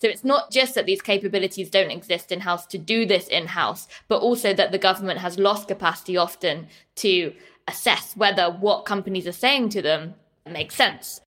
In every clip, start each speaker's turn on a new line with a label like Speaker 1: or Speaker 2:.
Speaker 1: So it's not just that these capabilities don't exist in house to do this in house, but also that the government has lost capacity often to assess whether what companies are saying to them makes sense.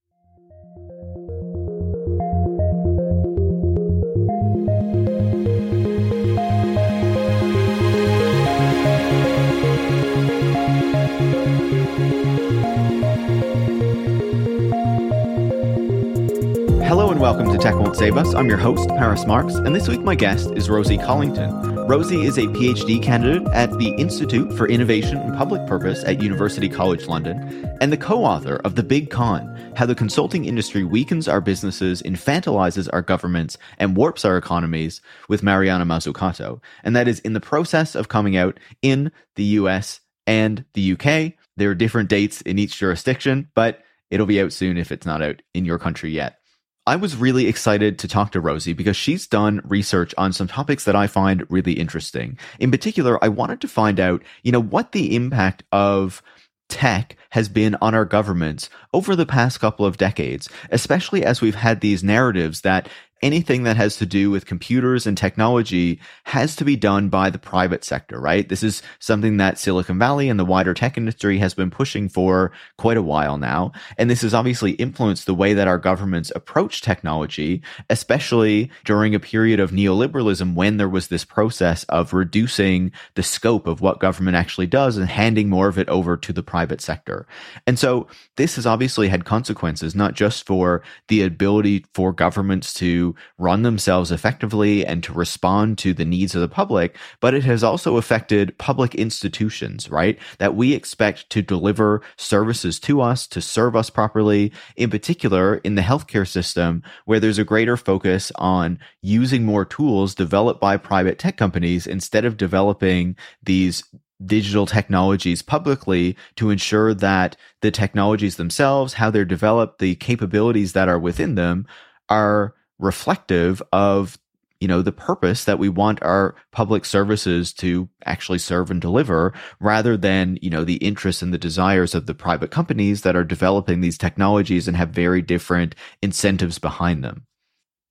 Speaker 2: And welcome to Tech Won't Save Us. I'm your host, Paris Marx, and this week my guest is Rosie Collington. Rosie is a PhD candidate at the Institute for Innovation and Public Purpose at University College London and the co author of The Big Con How the Consulting Industry Weakens Our Businesses, Infantilizes Our Governments, and Warps Our Economies with Mariana Mazzucato. And that is in the process of coming out in the US and the UK. There are different dates in each jurisdiction, but it'll be out soon if it's not out in your country yet. I was really excited to talk to Rosie because she's done research on some topics that I find really interesting. In particular, I wanted to find out, you know, what the impact of tech has been on our governments over the past couple of decades, especially as we've had these narratives that anything that has to do with computers and technology has to be done by the private sector, right? This is something that Silicon Valley and the wider tech industry has been pushing for quite a while now. And this has obviously influenced the way that our governments approach technology, especially during a period of neoliberalism when there was this process of reducing the scope of what government actually does and handing more of it over to the private sector. And so this has obviously had consequences, not just for the ability for governments to run themselves effectively and to respond to the needs of the public, but it has also affected public institutions, right? That we expect to deliver services to us, to serve us properly, in particular in the healthcare system, where there's a greater focus on using more tools developed by private tech companies instead of developing these digital technologies publicly to ensure that the technologies themselves, how they're developed, the capabilities that are within them are reflective of you know the purpose that we want our public services to actually serve and deliver rather than you know the interests and the desires of the private companies that are developing these technologies and have very different incentives behind them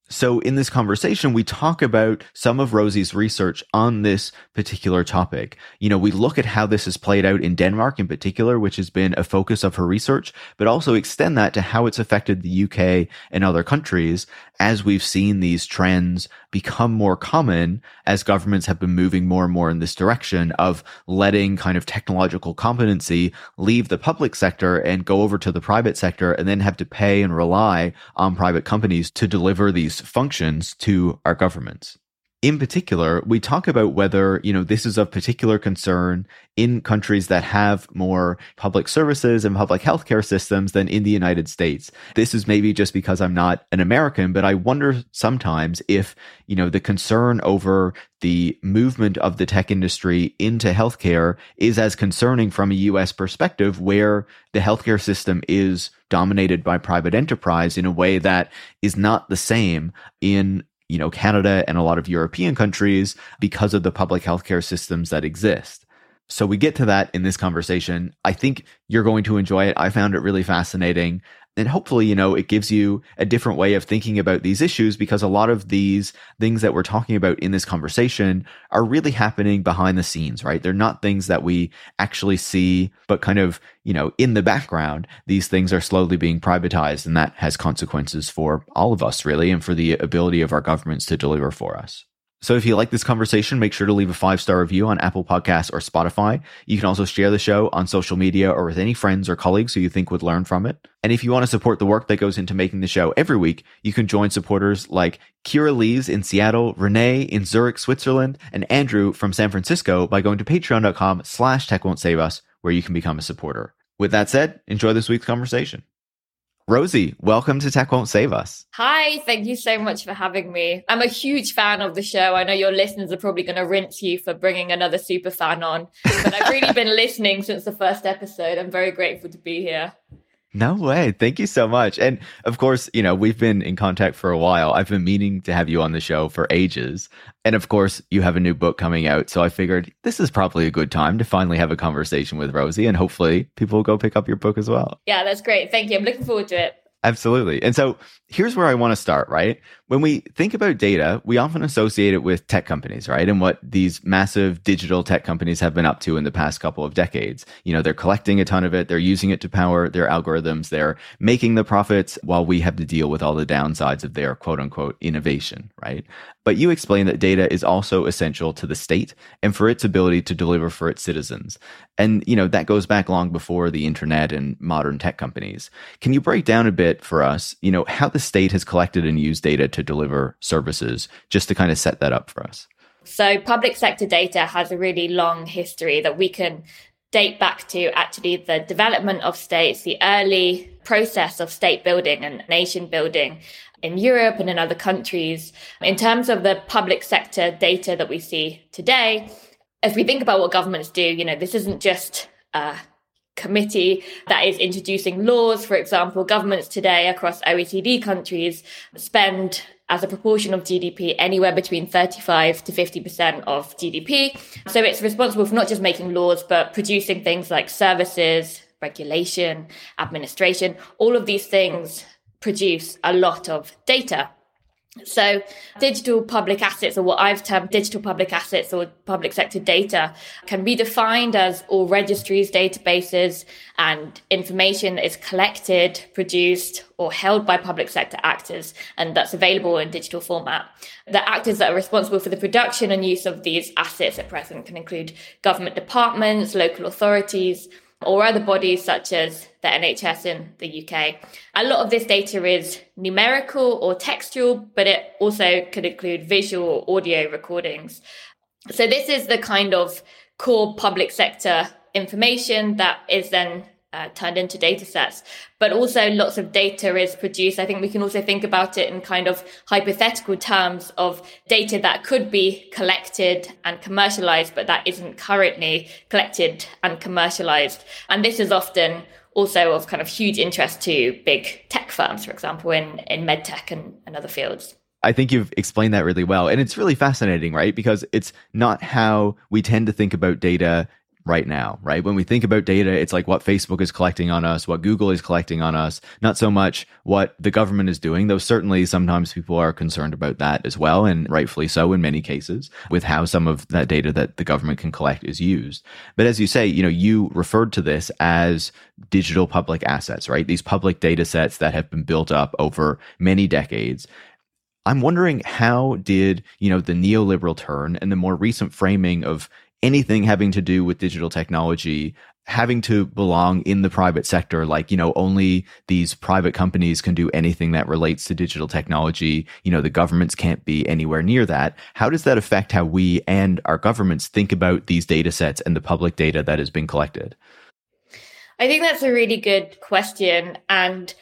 Speaker 2: so in this conversation, we talk about some of Rosie's research on this particular topic. You know, we look at how this has played out in Denmark in particular, which has been a focus of her research, but also extend that to how it's affected the UK and other countries as we've seen these trends become more common as governments have been moving more and more in this direction of letting kind of technological competency leave the public sector and go over to the private sector and then have to pay and rely on private companies to deliver these functions to our governments in particular, we talk about whether, you know, this is of particular concern in countries that have more public services and public healthcare systems than in the United States. This is maybe just because I'm not an American, but I wonder sometimes if, you know, the concern over the movement of the tech industry into healthcare is as concerning from a US perspective where the healthcare system is dominated by private enterprise in a way that is not the same in you know, Canada and a lot of European countries because of the public healthcare systems that exist. So we get to that in this conversation. I think you're going to enjoy it. I found it really fascinating. And hopefully, you know, it gives you a different way of thinking about these issues because a lot of these things that we're talking about in this conversation are really happening behind the scenes, right? They're not things that we actually see, but kind of, you know, in the background, these things are slowly being privatized. And that has consequences for all of us, really, and for the ability of our governments to deliver for us. So if you like this conversation, make sure to leave a five star review on Apple Podcasts or Spotify. You can also share the show on social media or with any friends or colleagues who you think would learn from it. And if you want to support the work that goes into making the show every week, you can join supporters like Kira Lees in Seattle, Renee in Zurich, Switzerland, and Andrew from San Francisco by going to patreon.com slash tech won't save us, where you can become a supporter. With that said, enjoy this week's conversation. Rosie, welcome to Tech Won't Save Us.
Speaker 1: Hi, thank you so much for having me. I'm a huge fan of the show. I know your listeners are probably going to rinse you for bringing another super fan on, but I've really been listening since the first episode. I'm very grateful to be here.
Speaker 2: No way. Thank you so much. And of course, you know, we've been in contact for a while. I've been meaning to have you on the show for ages. And of course, you have a new book coming out. So I figured this is probably a good time to finally have a conversation with Rosie and hopefully people will go pick up your book as well.
Speaker 1: Yeah, that's great. Thank you. I'm looking forward to it.
Speaker 2: Absolutely. And so here's where I want to start, right? When we think about data, we often associate it with tech companies, right? And what these massive digital tech companies have been up to in the past couple of decades. You know, they're collecting a ton of it, they're using it to power their algorithms, they're making the profits while we have to deal with all the downsides of their quote unquote innovation, right? But you explain that data is also essential to the state and for its ability to deliver for its citizens. And, you know, that goes back long before the internet and modern tech companies. Can you break down a bit for us, you know, how the state has collected and used data to deliver services, just to kind of set that up for us?
Speaker 1: So, public sector data has a really long history that we can date back to actually the development of states, the early process of state building and nation building in Europe and in other countries. In terms of the public sector data that we see today, as we think about what governments do, you know, this isn't just a committee that is introducing laws. For example, governments today across OECD countries spend as a proportion of GDP anywhere between 35 to 50% of GDP. So it's responsible for not just making laws, but producing things like services, regulation, administration, all of these things produce a lot of data. So, digital public assets, or what I've termed digital public assets or public sector data, can be defined as all registries, databases, and information that is collected, produced, or held by public sector actors, and that's available in digital format. The actors that are responsible for the production and use of these assets at present can include government departments, local authorities, or other bodies such as the NHS in the UK. A lot of this data is numerical or textual, but it also could include visual or audio recordings. So this is the kind of core public sector information that is then uh, turned into data sets. But also lots of data is produced. I think we can also think about it in kind of hypothetical terms of data that could be collected and commercialized, but that isn't currently collected and commercialized. And this is often also of kind of huge interest to big tech firms, for example, in, in medtech and, and other fields.
Speaker 2: I think you've explained that really well. And it's really fascinating, right? Because it's not how we tend to think about data right now, right? When we think about data, it's like what Facebook is collecting on us, what Google is collecting on us, not so much what the government is doing, though certainly sometimes people are concerned about that as well, and rightfully so in many cases, with how some of that data that the government can collect is used. But as you say, you know, you referred to this as digital public assets, right? These public data sets that have been built up over many decades. I'm wondering how did, you know, the neoliberal turn and the more recent framing of anything having to do with digital technology having to belong in the private sector like you know only these private companies can do anything that relates to digital technology. You know the governments can't be anywhere near that. How does that affect how we and our governments think about these data sets and the public data that has been collected?
Speaker 1: I think that's a really good question and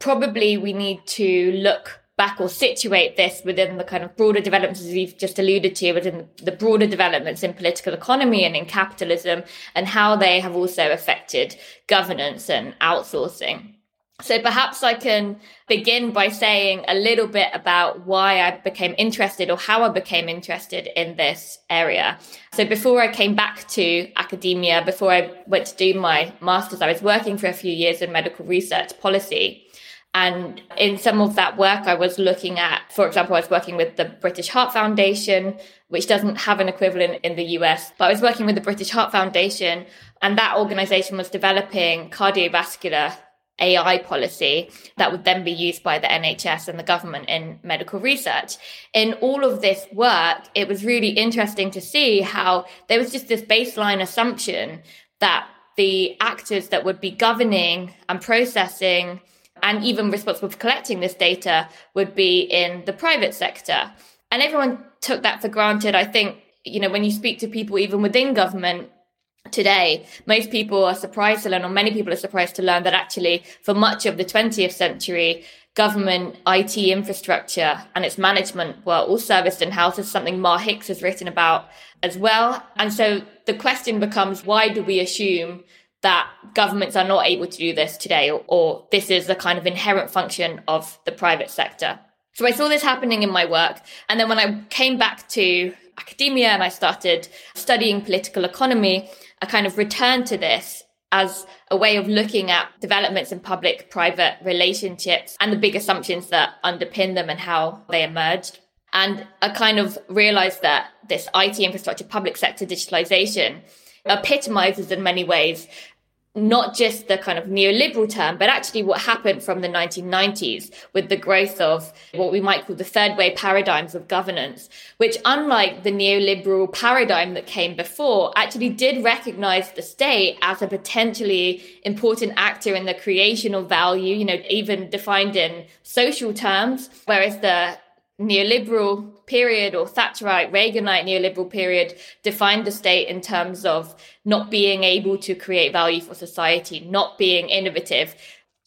Speaker 1: probably we need to look back or situate this within the kind of broader developments as you've just alluded to within the broader developments in political economy and in capitalism and how they have also affected governance and outsourcing. So perhaps I can begin by saying a little bit about why I became interested or how I became interested in this area. So before I came back to academia, before I went to do my master's, I was working for a few years in medical research policy. And in some of that work, I was looking at, for example, I was working with the British Heart Foundation, which doesn't have an equivalent in the US, but I was working with the British Heart Foundation, and that organization was developing cardiovascular AI policy that would then be used by the NHS and the government in medical research. In all of this work, it was really interesting to see how there was just this baseline assumption that the actors that would be governing and processing and even responsible for collecting this data would be in the private sector. And everyone took that for granted. I think, you know, when you speak to people even within government, today, most people are surprised to learn, or many people are surprised to learn that actually for much of the 20th century, government IT infrastructure and its management were all serviced in house. Is something Mar Hicks has written about as well. And so the question becomes, why do we assume that governments are not able to do this today, or, this is a kind of inherent function of the private sector. So I saw this happening in my work. And then when I came back to academia and I started studying political economy, I kind of returned to this as a way of looking at developments in public private relationships and the big assumptions that underpin them and how they emerged. And I kind of realized that this IT infrastructure, public sector digitalization Uh, epitomizes in many ways not just the kind of neoliberal term, but actually what happened from the 1990s with the growth of what we might call the third way paradigms of governance, which unlike the neoliberal paradigm that came before, actually did recognize the state as a potentially important actor in the creation of value, you know, even defined in social terms, whereas the neoliberal period or Thatcherite, Reaganite neoliberal period defined the state in terms of not being able to create value for society, not being innovative.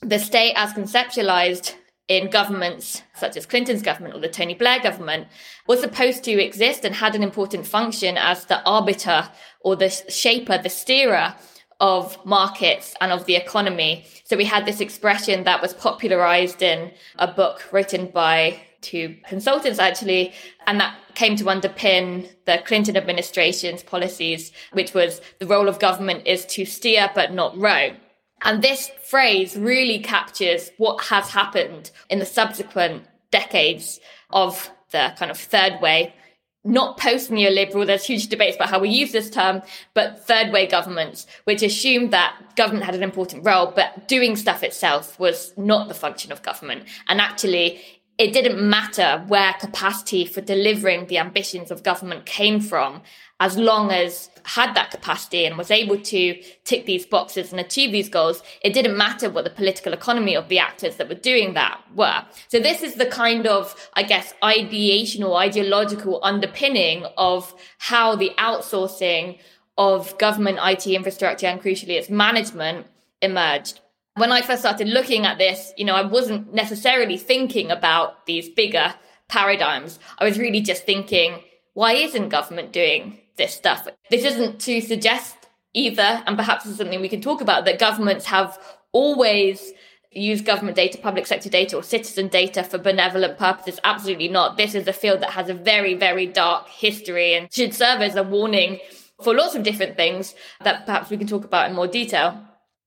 Speaker 1: The state, as conceptualized in governments such as Clinton's government or the Tony Blair government, was supposed to exist and had an important function as the arbiter or the shaper, the steerer of markets and of the economy. So we had this expression that was popularized in a book written by two consultants actually, and that came to underpin the Clinton administration's policies, which was the role of government is to steer but not row. And this phrase really captures what has happened in the subsequent decades of the kind of third way not post neoliberal, there's huge debates about how we use this term, but third way governments, which assumed that government had an important role, but doing stuff itself was not the function of government. And actually, it didn't matter where capacity for delivering the ambitions of government came from, as long as had that capacity and was able to tick these boxes and achieve these goals, it didn't matter what the political economy of the actors that were doing that were. So this is the kind of, I guess, ideation or ideological underpinning of how the outsourcing of government IT infrastructure and crucially its management emerged when I first started looking at this, you know, I wasn't necessarily thinking about these bigger paradigms. I was really just thinking, why isn't government doing this stuff? This isn't to suggest either, and perhaps it's something we can talk about, that governments have always used government data, public sector data, or citizen data for benevolent purposes. Absolutely not. This is a field that has a very, very dark history and should serve as a warning for lots of different things that perhaps we can talk about in more detail.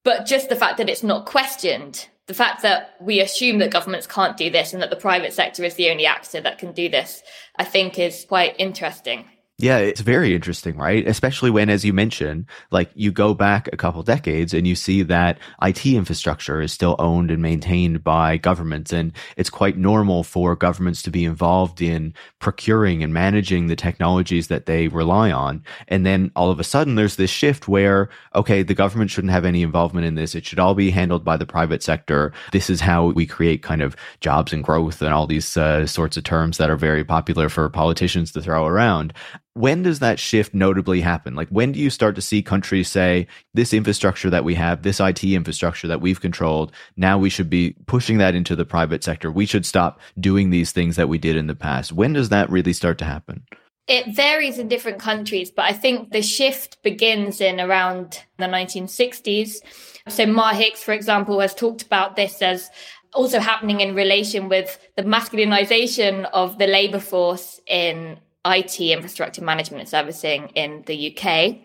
Speaker 1: But just the fact that it's not questioned, the fact that we assume that governments can't do this and that the private sector is the only actor that can do this, I think is quite interesting.
Speaker 2: Yeah, it's very interesting, right? Especially when, as you mentioned, like you go back a couple decades and you see that IT infrastructure is still owned and maintained by governments. And it's quite normal for governments to be involved in procuring and managing the technologies that they rely on. And then all of a sudden there's this shift where, okay, the government shouldn't have any involvement in this. It should all be handled by the private sector. This is how we create kind of jobs and growth and all these uh, sorts of terms that are very popular for politicians to throw around when does that shift notably happen? Like, when do you start to see countries say, this infrastructure that we have, this IT infrastructure that we've controlled, now we should be pushing that into the private sector? We should stop doing these things that we did in the past. When does that really start to happen?
Speaker 1: It varies in different countries, but I think the shift begins in around the 1960s. So, Mar Hicks, for example, has talked about this as also happening in relation with the masculinization of the labor force in IT infrastructure management servicing in the UK.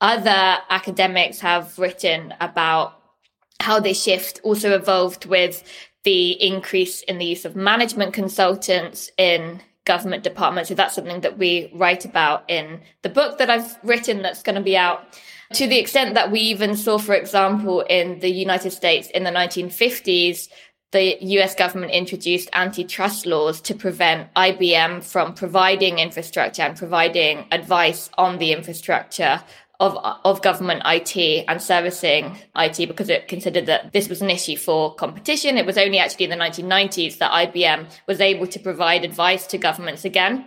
Speaker 1: Other academics have written about how this shift also evolved with the increase in the use of management consultants in government departments. So that's something that we write about in the book that I've written that's going to be out. To the extent that we even saw, for example, in the United States in the 1950s, the US government introduced antitrust laws to prevent IBM from providing infrastructure and providing advice on the infrastructure of, of government IT and servicing IT because it considered that this was an issue for competition. It was only actually in the 1990s that IBM was able to provide advice to governments again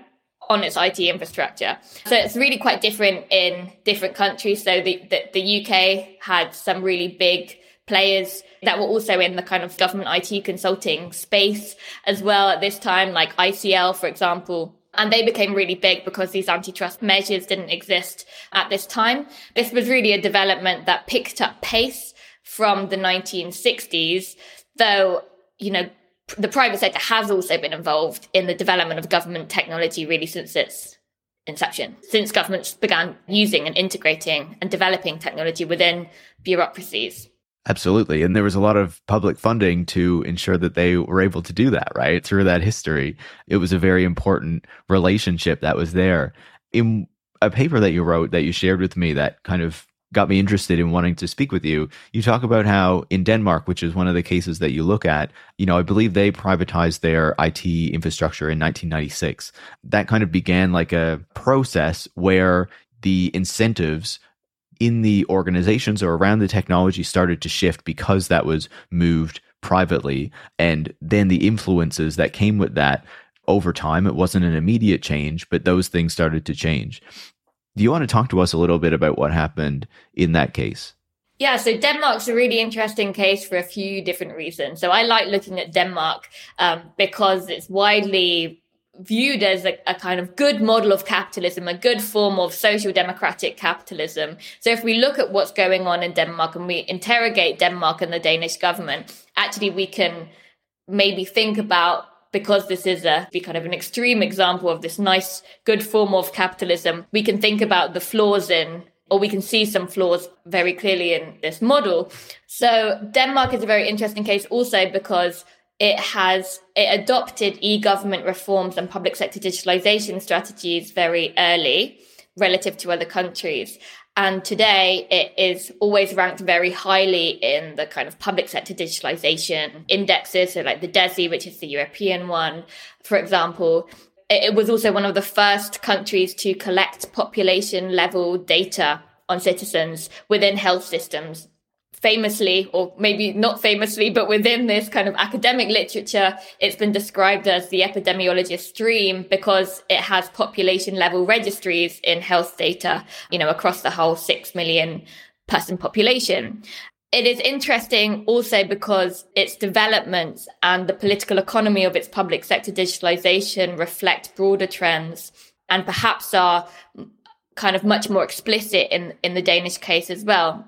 Speaker 1: on its IT infrastructure. So it's really quite different in different countries. So the, the, the UK had some really big players that were also in the kind of government IT consulting space as well at this time, like ICL, for example. And they became really big because these antitrust measures didn't exist at this time. This was really a development that picked up pace from the 1960s, though, you know, the private sector has also been involved in the development of government technology really since its inception, since governments began using and integrating and developing technology within bureaucracies.
Speaker 2: Absolutely. And there was a lot of public funding to ensure that they were able to do that, right? Through that history. It was a very important relationship that was there. In a paper that you wrote that you shared with me that kind of got me interested in wanting to speak with you. You talk about how in Denmark, which is one of the cases that you look at, you know, I believe they privatized their IT infrastructure in 1996. That kind of began like a process where the incentives in the organizations or around the technology started to shift because that was moved privately. And then the influences that came with that over time, it wasn't an immediate change, but those things started to change. Do you want to talk to us a little bit about what happened in that case?
Speaker 1: Yeah, so Denmark's a really interesting case for a few different reasons. So I like looking at Denmark um, because it's widely viewed as a, a, kind of good model of capitalism, a good form of social democratic capitalism. So if we look at what's going on in Denmark and we interrogate Denmark and the Danish government, actually we can maybe think about because this is a kind of an extreme example of this nice good form of capitalism, we can think about the flaws in or we can see some flaws very clearly in this model. So Denmark is a very interesting case also because it has it adopted e-government reforms and public sector digitalization strategies very early relative to other countries. And today it is always ranked very highly in the kind of public sector digitalization indexes. So like the DESI, which is the European one, for example, it was also one of the first countries to collect population level data on citizens within health systems famously, or maybe not famously, but within this kind of academic literature, it's been described as the epidemiologist dream because it has population level registries in health data, you know, across the whole six million person population. It is interesting also because its developments and the political economy of its public sector digitalization reflect broader trends and perhaps are kind of much more explicit in, in the Danish case as well.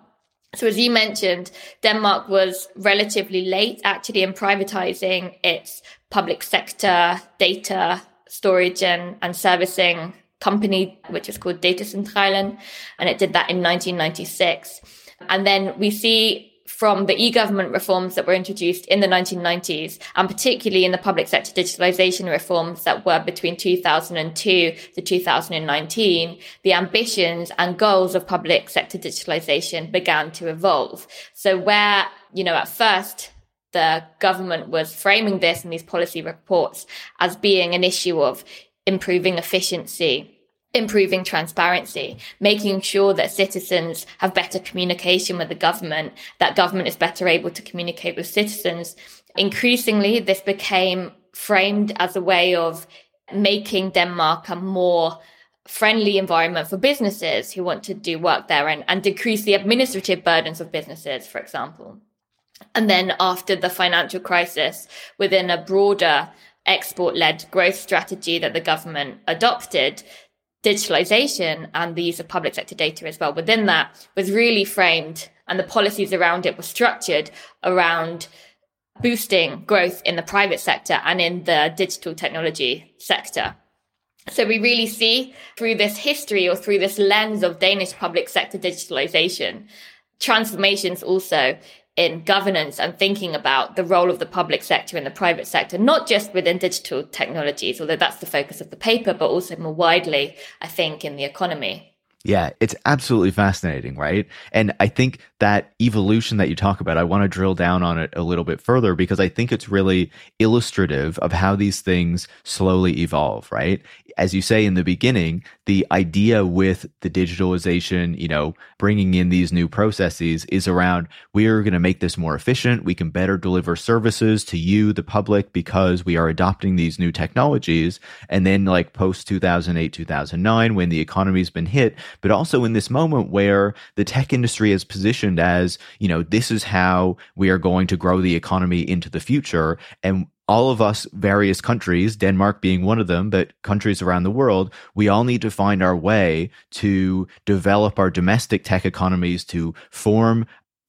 Speaker 1: So, as you mentioned, Denmark was relatively late actually in privatizing its public sector data storage and, and servicing company, which is called Datacentralen. And it did that in 1996. And then we see from the e-government reforms that were introduced in the 1990s, and particularly in the public sector digitalization reforms that were between 2002 to 2019, the ambitions and goals of public sector digitalization began to evolve. So where, you know, at first the government was framing this in these policy reports as being an issue of improving efficiency, improving transparency, making sure that citizens have better communication with the government, that government is better able to communicate with citizens. Increasingly, this became framed as a way of making Denmark a more friendly environment for businesses who want to do work there and, and decrease the administrative burdens of businesses, for example. And then after the financial crisis, within a broader export led growth strategy that the government adopted, digitalization and the use of public sector data as well within that was really framed and the policies around it were structured around boosting growth in the private sector and in the digital technology sector. So we really see through this history or through this lens of Danish public sector digitalization, transformations also in governance and thinking about the role of the public sector and the private sector, not just within digital technologies, although that's the focus of the paper, but also more widely, I think, in the economy.
Speaker 2: Yeah, it's absolutely fascinating, right? And I think that evolution that you talk about, I want to drill down on it a little bit further because I think it's really illustrative of how these things slowly evolve, right? As you say in the beginning, the idea with the digitalization, you know, bringing in these new processes is around we're going to make this more efficient. We can better deliver services to you, the public, because we are adopting these new technologies. And then, like post 2008, 2009, when the economy's been hit, but also in this moment where the tech industry is positioned as, you know, this is how we are going to grow the economy into the future. And all of us, various countries, Denmark being one of them, but countries around the world, we all need to find our way to develop our domestic tech economies, to form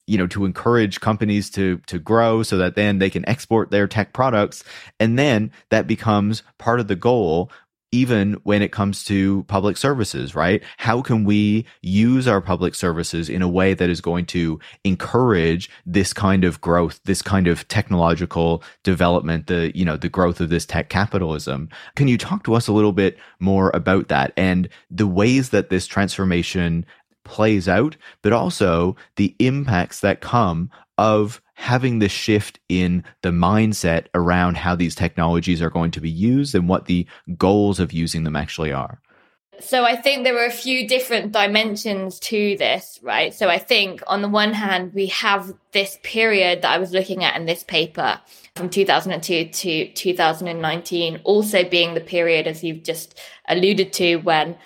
Speaker 2: you know to encourage companies to to grow so that then they can export their tech products and then that becomes part of the goal even when it comes to public services, right? How can we use our public services in a way that is going to encourage this kind of growth, this kind of technological development, the, you know, the growth of this tech capitalism? Can you talk to us a little bit more about that and the ways that this transformation plays out, but also the impacts that come of having this shift in the mindset around how these technologies are going to be used and what the goals of using them actually are?
Speaker 1: So I think there are a few different dimensions to this, right? So I think on the one hand, we have this period that I was looking at in this paper from 2002 to 2019, also being the period, as you've just alluded to, when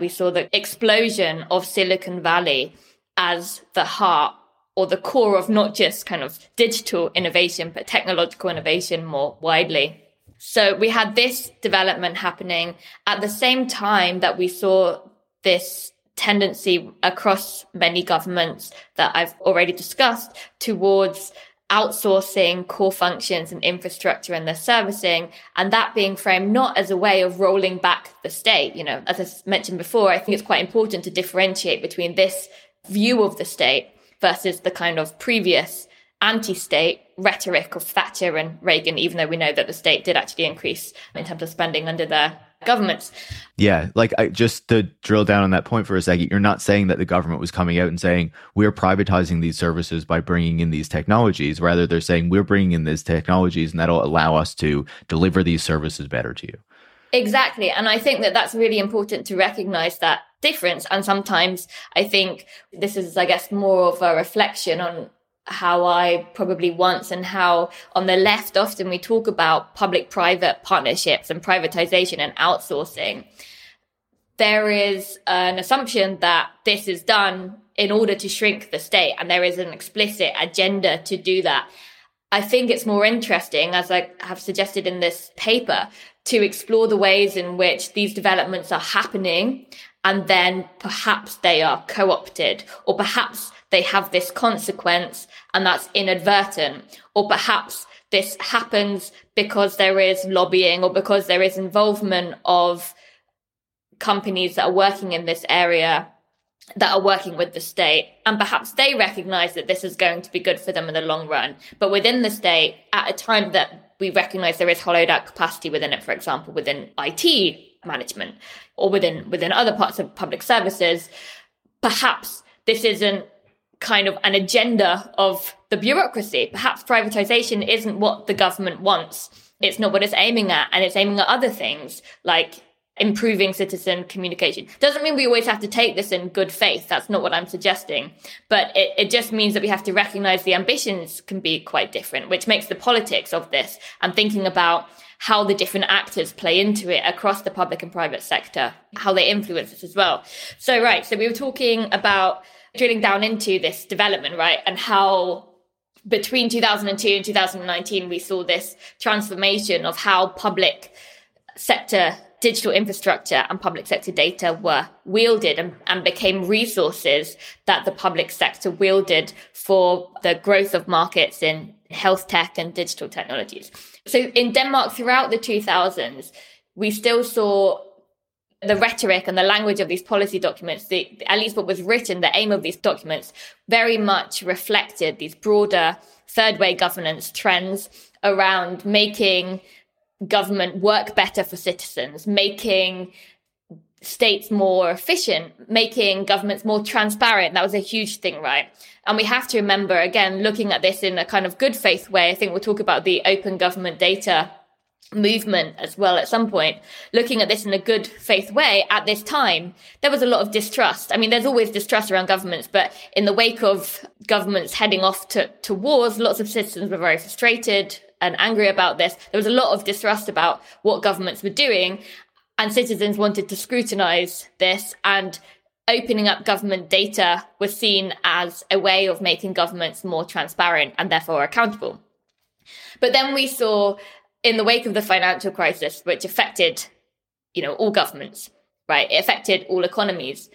Speaker 1: we saw the explosion of Silicon Valley as the heart or the core of not just kind of digital innovation, but technological innovation more widely. So we had this development happening at the same time that we saw this tendency across many governments that I've already discussed towards outsourcing core functions and infrastructure and their servicing, and that being framed not as a way of rolling back the state. You know, as I mentioned before, I think it's quite important to differentiate between this view of the state versus the kind of previous anti-state rhetoric of Thatcher and Reagan, even though we know that the state did actually increase in terms of spending under their governments.
Speaker 2: Yeah, like I, just to drill down on that point for a second, you're not saying that the government was coming out and saying we're privatizing these services by bringing in these technologies. Rather, they're saying we're bringing in these technologies and that'll allow us to deliver these services better to you.
Speaker 1: Exactly. And I think that that's really important to recognize that difference. And sometimes I think this is, I guess, more of a reflection on how I probably once and how on the left often we talk about public private partnerships and privatization and outsourcing. There is an assumption that this is done in order to shrink the state, and there is an explicit agenda to do that. I think it's more interesting, as I have suggested in this paper, to explore the ways in which these developments are happening and then perhaps they are co-opted or perhaps they have this consequence and that's inadvertent or perhaps this happens because there is lobbying or because there is involvement of companies that are working in this area that are working with the state. And perhaps they recognize that this is going to be good for them in the long run. But within the state at a time that we recognize there is hollowed out capacity within it for example within IT management or within within other parts of public services. Perhaps this isn't kind of an agenda of the bureaucracy. Perhaps privatization isn't what the government wants. It's not what it's aiming at and it's aiming at other things like improving citizen communication. Doesn't mean we always have to take this in good faith. That's not what I'm suggesting. But it, it just means that we have to recognize the ambitions can be quite different, which makes the politics of this and thinking about how the different actors play into it across the public and private sector, how they influence us as well. So, right. So we were talking about drilling down into this development, right? And how between 2002 and 2019, we saw this transformation of how public sector digital infrastructure and public sector data were wielded and, and, became resources that the public sector wielded for the growth of markets in health tech and digital technologies. So in Denmark throughout the 2000s, we still saw the rhetoric and the language of these policy documents, the, at least what was written, the aim of these documents very much reflected these broader third way governance trends around making government work better for citizens, making states more efficient, making governments more transparent. That was a huge thing, right? And we have to remember, again, looking at this in a kind of good faith way, I think we'll talk about the open government data movement as well at some point looking at this in a good faith way at this time there was a lot of distrust i mean there's always distrust around governments but in the wake of governments heading off to, to wars lots of citizens were very frustrated and angry about this. There was a lot of distrust about what governments were doing, and citizens wanted to scrutinize this and opening up government data was seen as a way of making governments more transparent and therefore accountable. But then we saw in the wake of the financial crisis, which affected, you know, all governments, right? It affected all economies.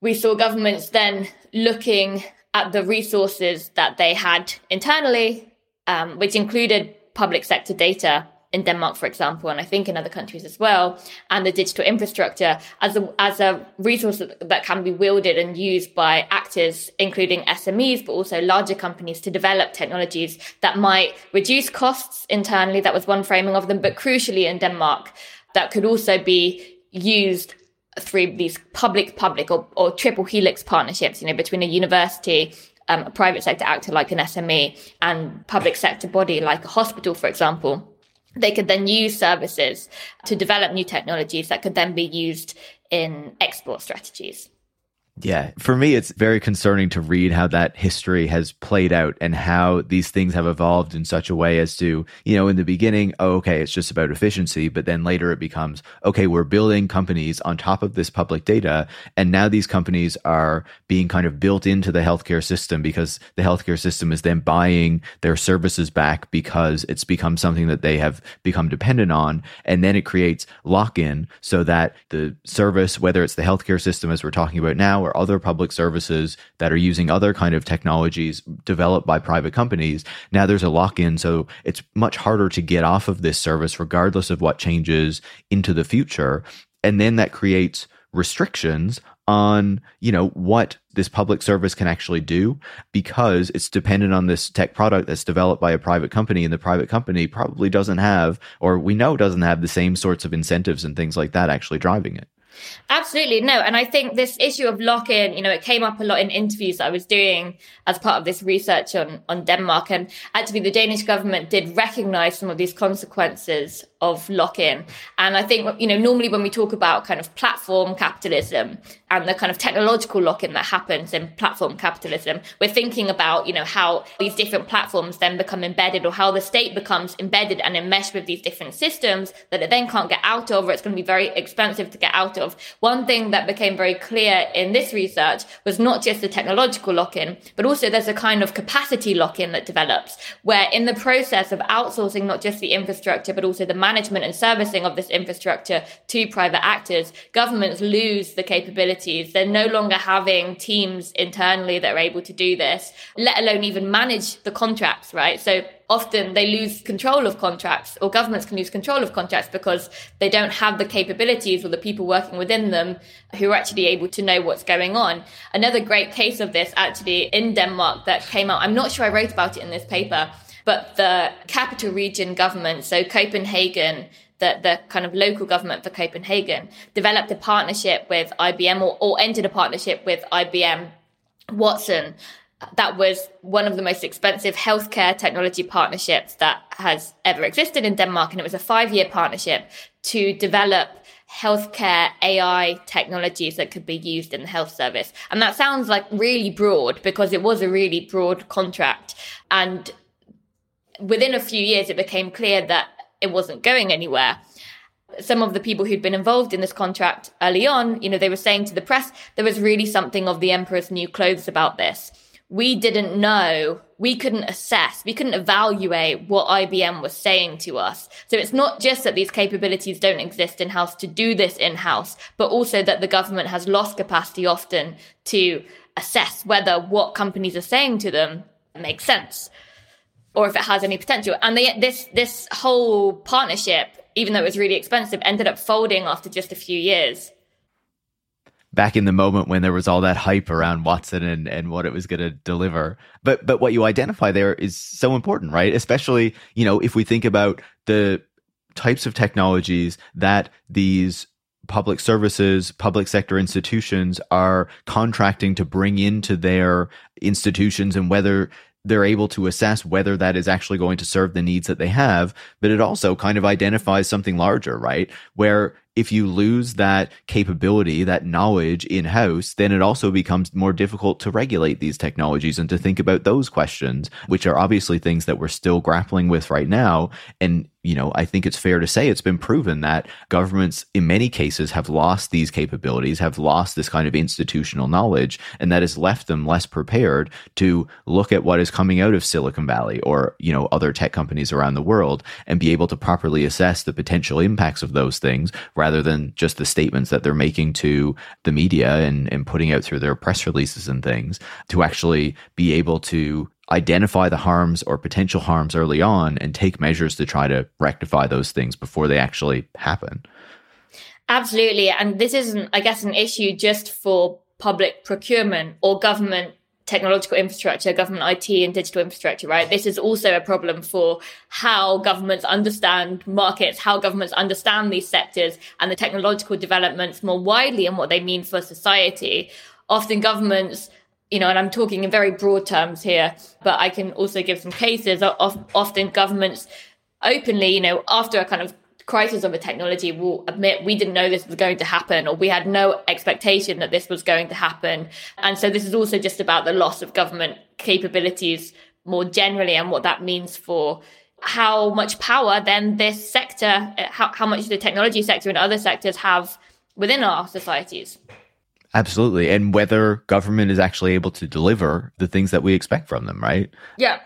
Speaker 1: We saw governments then looking at the resources that they had internally um, which included public sector data in Denmark, for example, and I think in other countries as well, and the digital infrastructure as a, as a resource that can be wielded and used by actors, including SMEs, but also larger companies to develop technologies that might reduce costs internally. That was one framing of them, but crucially in Denmark, that could also be used through these public public or, or triple helix partnerships, you know, between a university, um, a private sector actor like an SME and public sector body like a hospital, for example. They could then use services to develop new technologies that could then be used in export strategies.
Speaker 2: Yeah, for me, it's very concerning to read how that history has played out and how these things have evolved in such a way as to, you know, in the beginning, oh, okay, it's just about efficiency. But then later it becomes, okay, we're building companies on top of this public data. And now these companies are being kind of built into the healthcare system because the healthcare system is then buying their services back because it's become something that they have become dependent on. And then it creates lock in so that the service, whether it's the healthcare system as we're talking about now, or other public services that are using other kind of technologies developed by private companies. Now there's a lock in, so it's much harder to get off of this service regardless of what changes into the future. And then that creates restrictions on you know what this public service can actually do because it's dependent on this tech product that's developed by a private company and the private company probably doesn't have or we know doesn't have the same sorts of incentives and things like that actually driving it
Speaker 1: Absolutely. No. And I think this issue of lock in, you know, it came up a lot in interviews that I was doing as part of this research on, on Denmark. And actually, the Danish government did recognize some of these consequences of lock in. And I think, you know, normally when we talk about kind of platform capitalism and the kind of technological lock in that happens in platform capitalism, we're thinking about, you know, how these different platforms then become embedded or how the state becomes embedded and enmeshed with these different systems that it then can't get out of or it's going to be very expensive to get out of. One thing that became very clear in this research was not just the technological lock in, but also there's a kind of capacity lock in that develops where in the process of outsourcing not just the infrastructure, but also the management and servicing of this infrastructure to private actors, governments lose the They're no longer having teams internally that are able to do this, let alone even manage the contracts, right? So often they lose control of contracts or governments can lose control of contracts because they don't have the capabilities or the people working within them who are actually able to know what's going on. Another great case of this actually in Denmark that came out, I'm not sure I wrote about it in this paper, but the capital region government, so Copenhagen, the, the kind of local government for Copenhagen, developed a partnership with IBM or, or entered a partnership with IBM Watson that was one of the most expensive healthcare technology partnerships that has ever existed in Denmark. And it was a five year partnership to develop healthcare AI technologies that could be used in the health service. And that sounds like really broad because it was a really broad contract. And within a few years, it became clear that it wasn't going anywhere. Some of the people who'd been involved in this contract early on, you know, they were saying to the press, there was really something of the emperor's new clothes about this. We didn't know, we couldn't assess, we couldn't evaluate what IBM was saying to us. So it's not just that these capabilities don't exist in house to do this in house, but also that the government has lost capacity often to assess whether what companies are saying to them makes sense or if it has any potential. And they, this this whole partnership, even though it was really expensive, ended up folding after just a few years.
Speaker 2: Back in the moment when there was all that hype around Watson and, and what it was going to deliver, but but what you identify there is so important, right? Especially you know if we think about the types of technologies that these public services, public sector institutions are contracting to bring into their institutions and whether they're able to assess whether that is actually going to serve the needs that they have. But it also kind of identifies something larger, right? Where if you lose that capability, that knowledge in house, then it also becomes more difficult to regulate these technologies and to think about those questions, which are obviously things that we're still grappling with right now. And you know, I think it's fair to say it's been proven that governments, in many cases, have lost these capabilities, have lost this kind of institutional knowledge, and that has left them less prepared to look at what is coming out of Silicon Valley or, you know, other tech companies around the world and be able to properly assess the potential impacts of those things rather than just the statements that they're making to the media and, and putting out through their press releases and things to actually be able to identify the harms or potential harms early on and take measures to try to rectify those things before they actually happen.
Speaker 1: Absolutely. And this isn't, I guess, an issue just for public procurement or government technological infrastructure, government IT and digital infrastructure, right? This is also a problem for how governments understand markets, how governments understand these sectors and the technological developments more widely and what they mean for society. Often governments you know, and I'm talking in very broad terms here, but I can also give some cases. Of, often governments openly, you know, after a kind of crisis of a technology will admit we didn't know this was going to happen or we had no expectation that this was going to happen. And so this is also just about the loss of government capabilities more generally and what that means for how much power then this sector, eh, how, how much the technology sector and other sectors have within our societies.
Speaker 2: Absolutely. And whether government is actually able to deliver the things that we expect from them, right?
Speaker 1: Yeah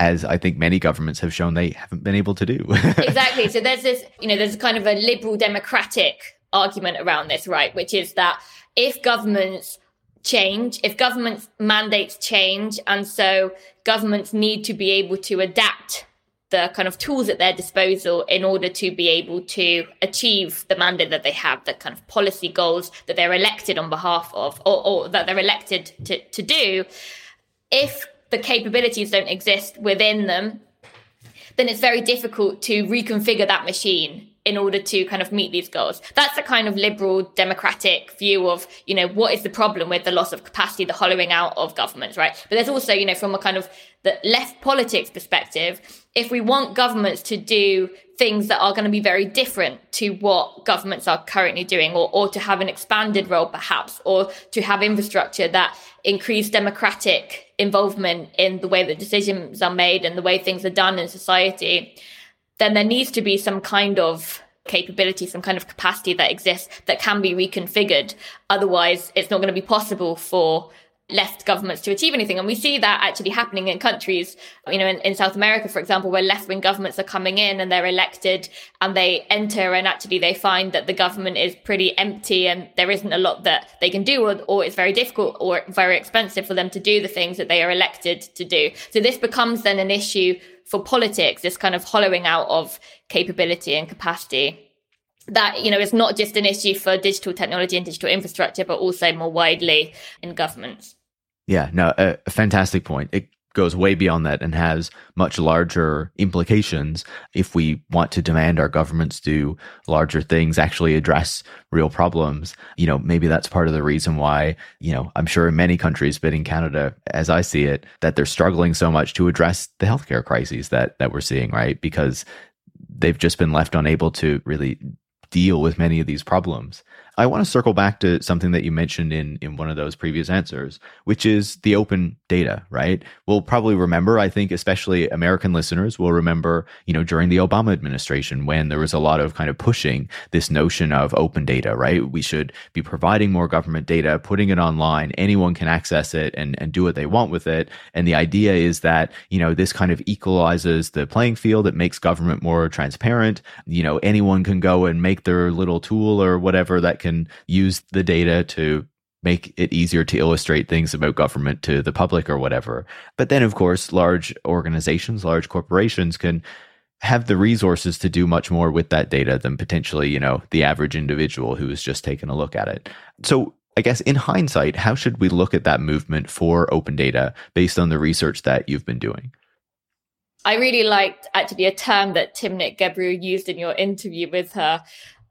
Speaker 2: as I think many governments have shown they haven't been able to do.
Speaker 1: exactly. So there's this, you know, there's kind of a liberal democratic argument around this, right? Which is that if governments change, if government mandates change, and so governments need to be able to adapt the kind of tools at their disposal in order to be able to achieve the mandate that they have, the kind of policy goals that they're elected on behalf of, or, or that they're elected to, to do. If the capabilities don't exist within them, then it's very difficult to reconfigure that machine in order to kind of meet these goals. That's the kind of liberal democratic view of, you know, what is the problem with the loss of capacity, the hollowing out of governments, right? But there's also, you know, from a kind of the left politics perspective, if we want governments to do things that are going to be very different to what governments are currently doing or, or to have an expanded role perhaps or to have infrastructure that increase democratic involvement in the way that decisions are made and the way things are done in society then there needs to be some kind of capability, some kind of capacity that exists that can be reconfigured. Otherwise, it's not going to be possible for left governments to achieve anything. And we see that actually happening in countries, you know, in, in South America, for example, where left wing governments are coming in and they're elected and they enter and actually they find that the government is pretty empty and there isn't a lot that they can do or, or it's very difficult or very expensive for them to do the things that they are elected to do. So this becomes then an issue for politics, this kind of hollowing out of capability and capacity that you know is not just an issue for digital technology and digital infrastructure but also more widely in governments.
Speaker 2: Yeah no a, a fantastic point. It goes way beyond that and has much larger implications if we want to demand our governments do larger things actually address real problems you know maybe that's part of the reason why you know i'm sure in many countries but in canada as i see it that they're struggling so much to address the healthcare crises that that we're seeing right because they've just been left unable to really deal with many of these problems. I want to circle back to something that you mentioned in in one of those previous answers, which is the open data, right? We'll probably remember, I think especially American listeners will remember, you know, during the Obama administration when there was a lot of kind of pushing this notion of open data, right? We should be providing more government data, putting it online, anyone can access it and and do what they want with it. And the idea is that, you know, this kind of equalizes the playing field, it makes government more transparent. You know, anyone can go and make their little tool or whatever that can use the data to make it easier to illustrate things about government to the public or whatever. But then, of course, large organizations, large corporations can have the resources to do much more with that data than potentially, you know, the average individual who is just taking a look at it. So, I guess in hindsight, how should we look at that movement for open data based on the research that you've been doing?
Speaker 1: I really liked actually a term that Timnit Gebru used in your interview with her,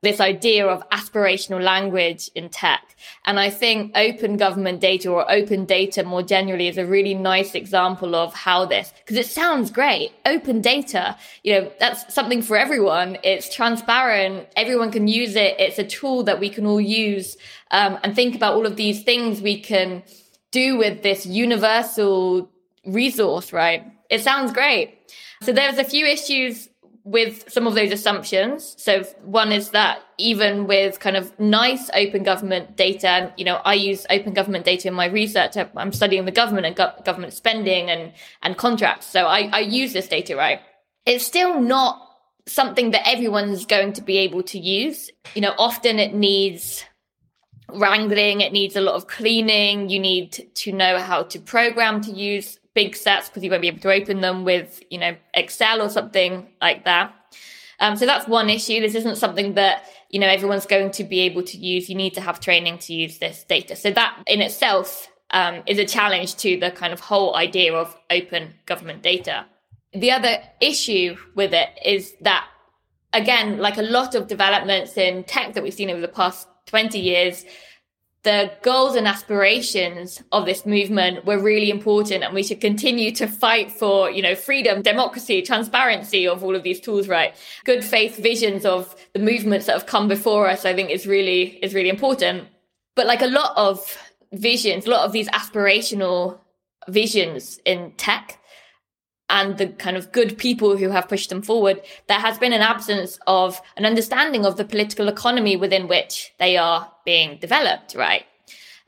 Speaker 1: this idea of aspirational language in tech. And I think open government data or open data more generally is a really nice example of how this, because it sounds great. Open data, you know, that's something for everyone. It's transparent. Everyone can use it. It's a tool that we can all use um, and think about all of these things we can do with this universal resource, right? It sounds great. So there's a few issues with some of those assumptions. So one is that even with kind of nice open government data, and you know, I use open government data in my research. I'm studying the government and go- government spending and and contracts. So I, I use this data, right? It's still not something that everyone's going to be able to use. You know, often it needs wrangling, it needs a lot of cleaning. You need to know how to program to use big sets because you won't be able to open them with, you know, Excel or something like that. Um, so that's one issue. This isn't something that, you know, everyone's going to be able to use. You need to have training to use this data. So that in itself um, is a challenge to the kind of whole idea of open government data. The other issue with it is that, again, like a lot of developments in tech that we've seen over the past 20 years, the goals and aspirations of this movement were really important and we should continue to fight for you know freedom democracy transparency of all of these tools right? Good faith visions of the movements that have come before us i think is really is really important. But like a lot of visions a lot of these aspirational visions in tech and the kind of good people who have pushed them forward, there has been an absence of an understanding of the political economy within which they are being developed, right?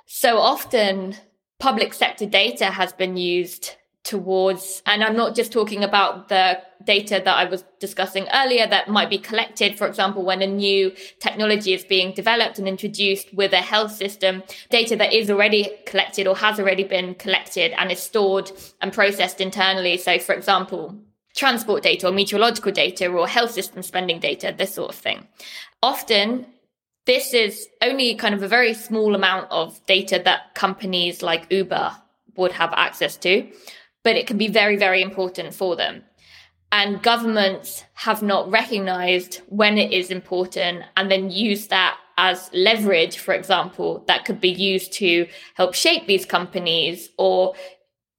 Speaker 1: So often public sector data has been used towards, and I'm not just talking about the data that I was discussing earlier that might be collected, for example, when a new technology is being developed and introduced with a health system, data that is already collected or has already been collected and is stored and processed internally. So, for example, transport data or meteorological data or health system spending data, this sort of thing. Often, this is only kind of a very small amount of data that companies like Uber would have access to but it can be very, very important for them. And governments have not recognized when it is important and then use that as leverage, for example, that could be used to help shape these companies or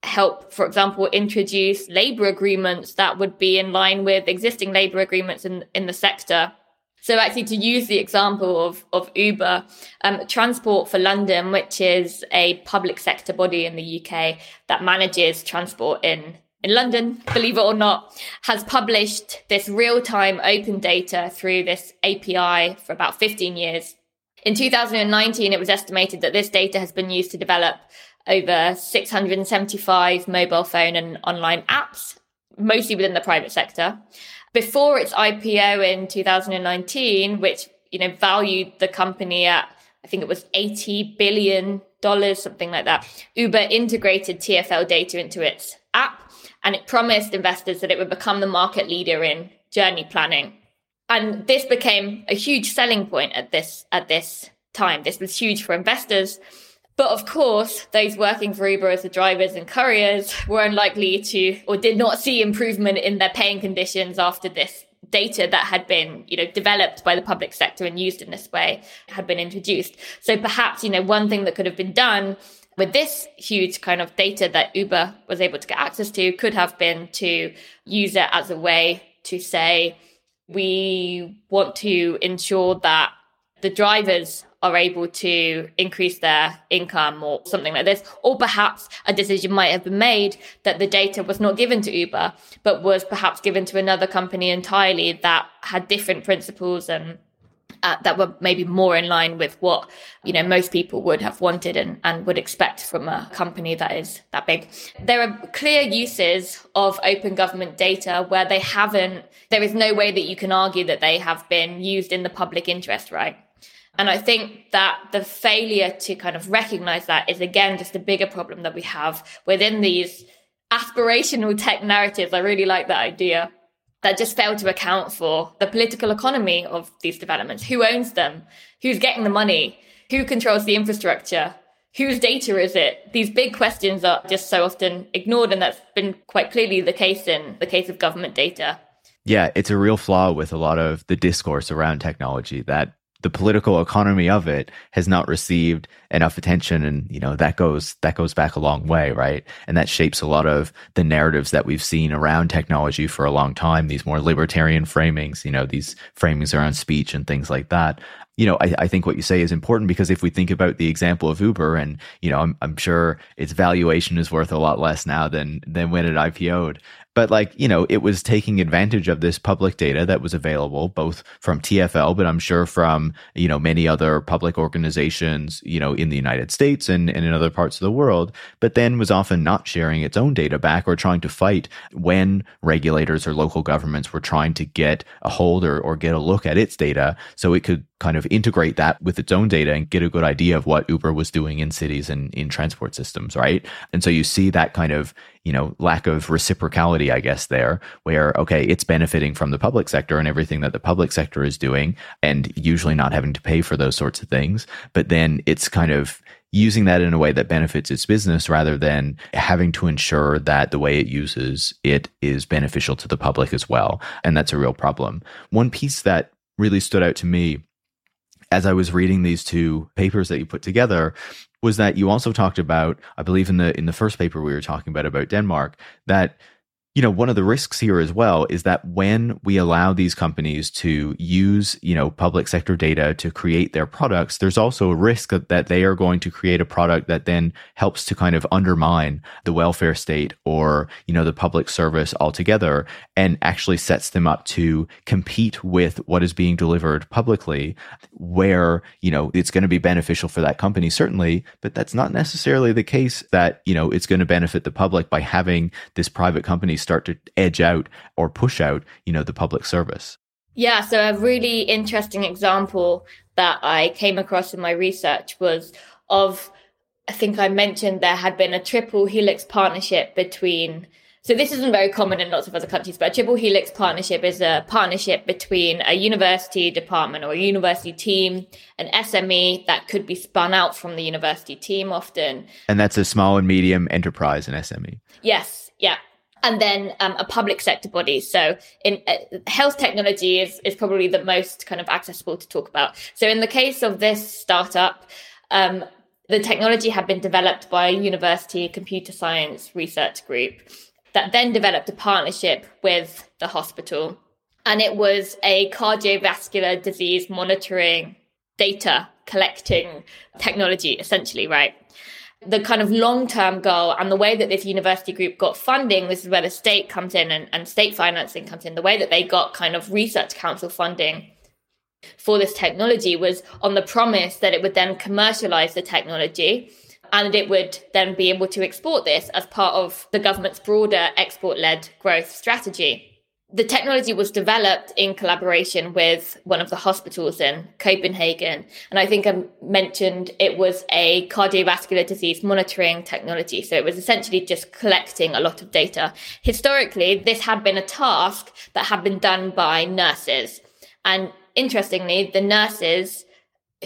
Speaker 1: help, for example, introduce labor agreements that would be in line with existing labor agreements in, in the sector so actually to use the example of, of Uber, um, Transport for London, which is a public sector body in the UK that manages transport in, in London, believe it or not, has published this real time open data through this API for about 15 years. In 2019, it was estimated that this data has been used to develop over 675 mobile phone and online apps, mostly within the private sector before its IPO in 2019, which you know valued the company at I think it was 80 billion dollars, something like that. Uber integrated TFL data into its app, and it promised investors that it would become the market leader in journey planning. And this became a huge selling point at this at this time. This was huge for investors but of course, those working for Uber as the drivers and couriers were unlikely to or did not see improvement in their paying conditions after this data that had been, you know, developed by the public sector and used in this way had been introduced. So perhaps, you know, one thing that could have been done with this huge kind of data that Uber was able to get access to could have been to use it as a way to say, we want to ensure that the drivers are able to increase their income or something like this. Or perhaps a decision might have been made that the data was not given to Uber, but was perhaps given to another company entirely that had different principles and uh, that were maybe more in line with what you know most people would have wanted and, and would expect from a company that is that big. There are clear uses of open government data where they haven't. There is no way that you can argue that they have been used in the public interest, right? And I think that the failure to kind of recognize that is again just a bigger problem that we have within these aspirational tech narratives. I really like that idea that just fail to account for the political economy of these developments. Who owns them? Who's getting the money? Who controls the infrastructure? Whose data is it? These big questions are just so often ignored, and that's been quite clearly the case in the case of government data.
Speaker 2: Yeah, it's a real flaw with a lot of the discourse around technology that the political economy of it has not received enough attention and you know that goes that goes back a long way right? And that shapes a lot of the narratives that we've seen around technology for a long time these more libertarian framings you know these framings around speech and things like that. You know, I, I, think what you say is important because if we think about the example of Uber, and you know, I'm, I'm sure its valuation is worth a lot less now than than when it IPO'd but like you know it was taking advantage of this public data that was available both from TFL but I'm sure from you know many other public organizations you know in the United States and, and in other parts of the world but then was often not sharing its own data back or trying to fight when regulators or local governments were trying to get a hold or, or get a look at its data so it could kind of integrate that with its own data and get a good idea of what Uber was doing in cities and in transport systems, right? And so you see that kind of, you know, lack of reciprocality, I guess, there, where, okay, it's benefiting from the public sector and everything that the public sector is doing, and usually not having to pay for those sorts of things. But then it's kind of using that in a way that benefits its business rather than having to ensure that the way it uses it is beneficial to the public as well. And that's a real problem. One piece that really stood out to me as I was reading these two papers that you put together was that you also talked about, I believe in the in the first paper we were talking about about Denmark, that you know one of the risks here as well is that when we allow these companies to use you know public sector data to create their products there's also a risk that they are going to create a product that then helps to kind of undermine the welfare state or you know the public service altogether and actually sets them up to compete with what is being delivered publicly where you know it's going to be beneficial for that company certainly but that's not necessarily the case that you know it's going to benefit the public by having this private company start to edge out or push out, you know, the public service.
Speaker 1: Yeah, so a really interesting example that I came across in my research was of I think I mentioned there had been a triple helix partnership between so this isn't very common in lots of other countries, but a triple helix partnership is a partnership between a university department or a university team, an SME that could be spun out from the university team often.
Speaker 2: And that's a small and medium enterprise, an SME.
Speaker 1: Yes, yeah and then um, a public sector body. So in uh, health technology is, is probably the most kind of accessible to talk about. So in the case of this startup, um, the technology had been developed by a university computer science research group that then developed a partnership with the hospital. And it was a cardiovascular disease monitoring data collecting technology, essentially, right? The kind of long term goal and the way that this university group got funding, this is where the state comes in and, and state financing comes in, the way that they got kind of research council funding for this technology was on the promise that it would then commercialize the technology and it would then be able to export this as part of the government's broader export led growth strategy the technology was developed in collaboration with one of the hospitals in Copenhagen. And I think I mentioned it was a cardiovascular disease monitoring technology. So it was essentially just collecting a lot of data. Historically, this had been a task that had been done by nurses. And interestingly, the nurses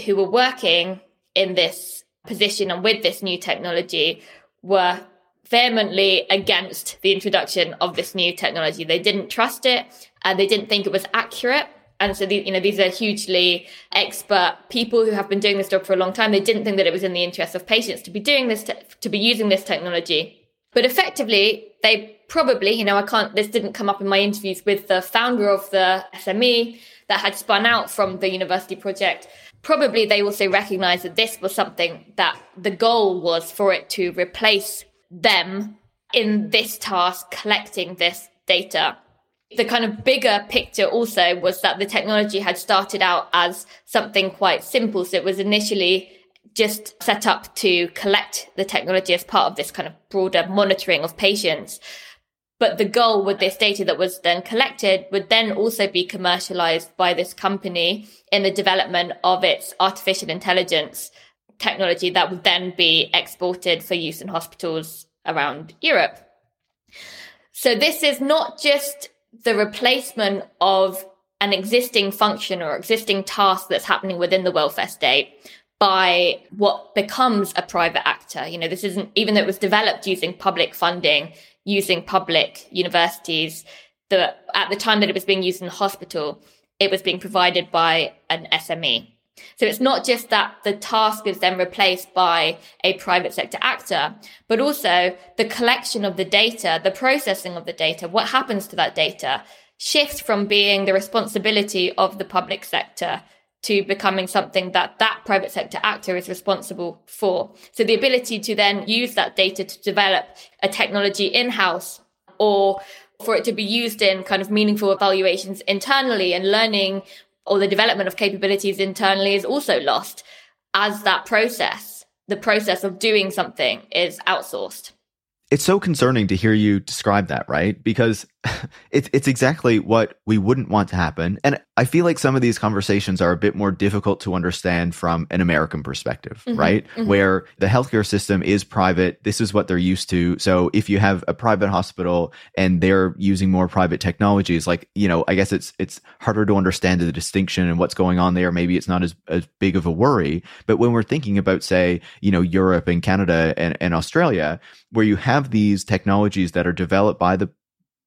Speaker 1: who were working in this position and with this new technology were vehemently against the introduction of this new technology. They didn't trust it and they didn't think it was accurate. And so, the, you know, these are hugely expert people who have been doing this job for a long time. They didn't think that it was in the interest of patients to be doing this, te- to be using this technology. But effectively, they probably, you know, I can't, this didn't come up in my interviews with the founder of the SME that had spun out from the university project. Probably they also recognized that this was something that the goal was for it to replace them in this task collecting this data. The kind of bigger picture also was that the technology had started out as something quite simple. So it was initially just set up to collect the technology as part of this kind of broader monitoring of patients. But the goal with this data that was then collected would then also be commercialized by this company in the development of its artificial intelligence technology that would then be exported for use in hospitals around Europe. So this is not just the replacement of an existing function or existing task that's happening within the welfare state by what becomes a private actor. You know, this isn't, even though it was developed using public funding, using public universities, the, at the time that it was being used in the hospital, it was being provided by an SME. So it's not just that the task is then replaced by a private sector actor, but also the collection of the data, the processing of the data, what happens to that data shifts from being the responsibility of the public sector to becoming something that that private sector actor is responsible for. So the ability to then use that data to develop a technology in-house or for it to be used in kind of meaningful evaluations internally and learning or the development of capabilities internally is also lost as that process, the process of doing something is outsourced.
Speaker 2: It's so concerning to hear you describe that, right? Because it's it's exactly what we wouldn't want to happen. And I feel like some of these conversations are a bit more difficult to understand from an American perspective, mm-hmm, right? Mm-hmm. Where the healthcare system is private. This is what they're used to. So if you have a private hospital and they're using more private technologies, like, you know, I guess it's it's harder to understand the distinction and what's going on there. Maybe it's not as, as big of a worry. But when we're thinking about, say, you know, Europe and Canada and, and Australia, where you have these technologies that are developed by the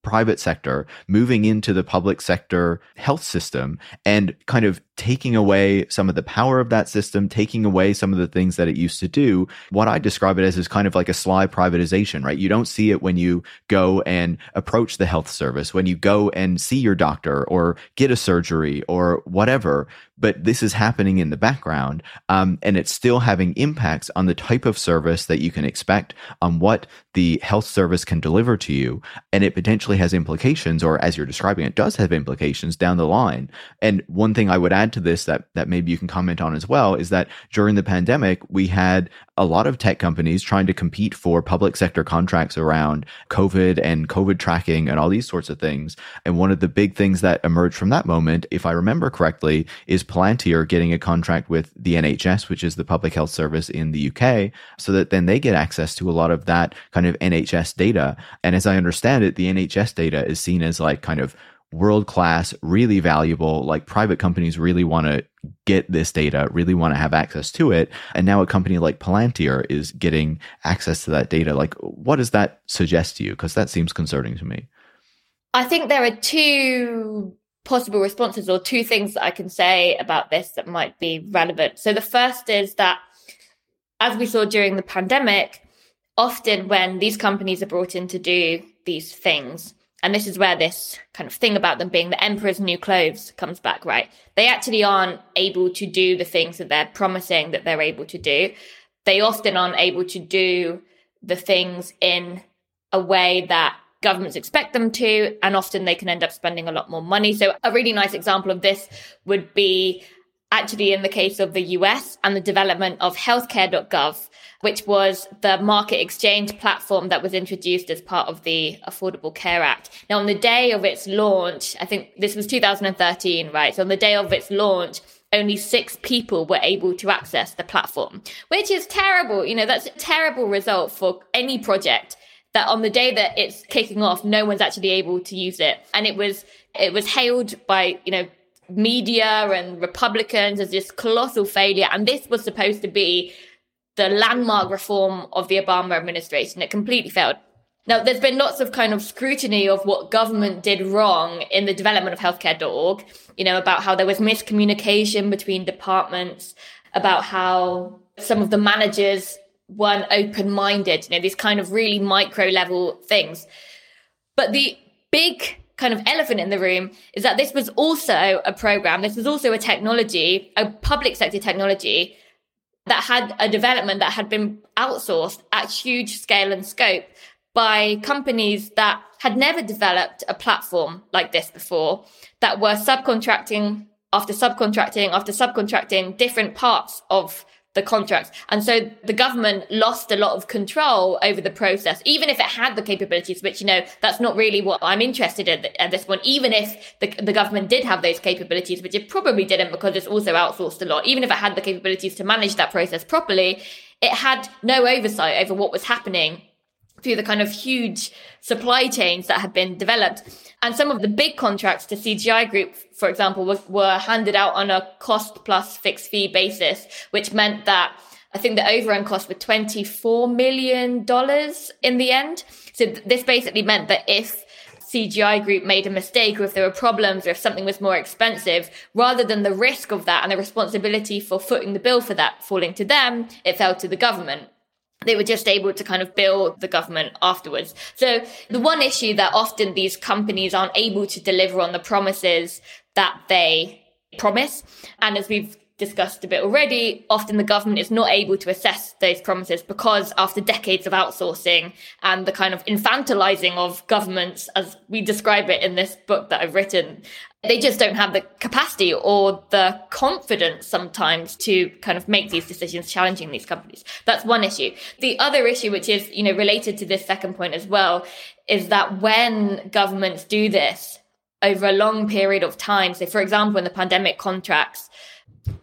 Speaker 2: private sector moving into the public sector health system and kind of taking away some of the power of that system, taking away some of the things that it used to do. What I describe it as is kind of like a sly privatization, right? You don't see it when you go and approach the health service, when you go and see your doctor or get a surgery or whatever. But this is happening in the background, um, and it's still having impacts on the type of service that you can expect, on what the health service can deliver to you. And it potentially has implications, or as you're describing, it does have implications down the line. And one thing I would add to this that that maybe you can comment on as well is that during the pandemic we had a lot of tech companies trying to compete for public sector contracts around COVID and COVID tracking and all these sorts of things. And one of the big things that emerged from that moment, if I remember correctly, is Palantir getting a contract with the NHS, which is the public health service in the UK, so that then they get access to a lot of that kind of NHS data. And as I understand it, the NHS data is seen as like kind of world class, really valuable. Like private companies really want to get this data, really want to have access to it. And now a company like Palantir is getting access to that data. Like, what does that suggest to you? Because that seems concerning to me.
Speaker 1: I think there are two possible responses or two things that I can say about this that might be relevant. So the first is that as we saw during the pandemic, often when these companies are brought in to do these things, and this is where this kind of thing about them being the emperor's new clothes comes back, right? They actually aren't able to do the things that they're promising that they're able to do. They often aren't able to do the things in a way that governments expect them to, and often they can end up spending a lot more money. So, a really nice example of this would be actually in the case of the US and the development of healthcare.gov, which was the market exchange platform that was introduced as part of the Affordable Care Act. Now, on the day of its launch, I think this was 2013, right? So, on the day of its launch, only six people were able to access the platform, which is terrible. You know, that's a terrible result for any project that on the day that it's kicking off, no one's actually able to use it. And it was, it was hailed by, you know, media and Republicans as this colossal failure. And this was supposed to be the landmark reform of the Obama administration. It completely failed. Now, there's been lots of kind of scrutiny of what government did wrong in the development of healthcare.org, you know, about how there was miscommunication between departments, about how some of the managers weren't open minded, you know, these kind of really micro level things. But the big kind of elephant in the room is that this was also a program, this was also a technology, a public sector technology that had a development that had been outsourced at huge scale and scope by companies that had never developed a platform like this before, that were subcontracting after subcontracting after subcontracting different parts of the contracts. And so the government lost a lot of control over the process, even if it had the capabilities, which, you know, that's not really what I'm interested in at this point. Even if the, the government did have those capabilities, which it probably didn't because it's also outsourced a lot, even if it had the capabilities to manage that process properly, it had no oversight over what was happening through the kind of huge supply chains that had been developed. And some of the big contracts to CGI Group, for example, were, were handed out on a cost plus fixed fee basis, which meant that I think the overrun cost were $24 million in the end. So th- this basically meant that if CGI Group made a mistake or if there were problems or if something was more expensive, rather than the risk of that and the responsibility for footing the bill for that falling to them, it fell to the government they were just able to kind of bill the government afterwards. So the one issue that often these companies aren't able to deliver on the promises that they promise. And as we've discussed a bit already, often the government is not able to assess those promises because after decades of outsourcing and the kind of infantilizing of governments, as we describe it in this book that I've written, they just don't have the capacity or the confidence sometimes to kind of make these decisions challenging these companies. That's one issue. The other issue, which is, you know, related to this second point as well, is that when governments do this, over a long period of time. So, for example, in the pandemic contracts,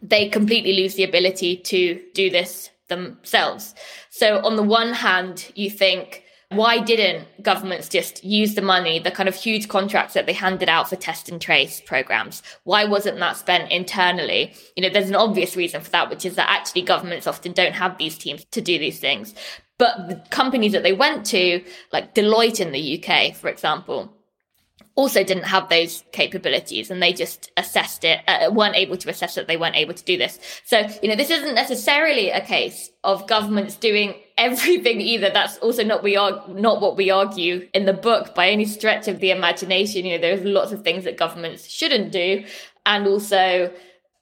Speaker 1: they completely lose the ability to do this themselves. So, on the one hand, you think, why didn't governments just use the money, the kind of huge contracts that they handed out for test and trace programs? Why wasn't that spent internally? You know, there's an obvious reason for that, which is that actually governments often don't have these teams to do these things. But the companies that they went to, like Deloitte in the UK, for example, also didn't have those capabilities and they just assessed it, uh, weren't able to assess that they weren't able to do this. So, you know, this isn't necessarily a case of governments doing everything either. That's also not we are not what we argue in the book by any stretch of the imagination. You know, there's lots of things that governments shouldn't do. And also,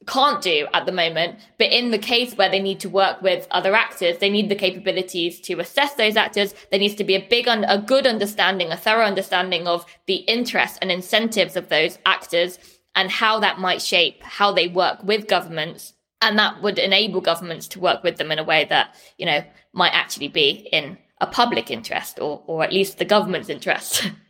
Speaker 1: can't do at the moment. But in the case where they need to work with other actors, they need the capabilities to assess those actors. There needs to be a big, un- a good understanding, a thorough understanding of the interests and incentives of those actors and how that might shape how they work with governments. And that would enable governments to work with them in a way that, you know, might actually be in a public interest or, or at least the government's interest.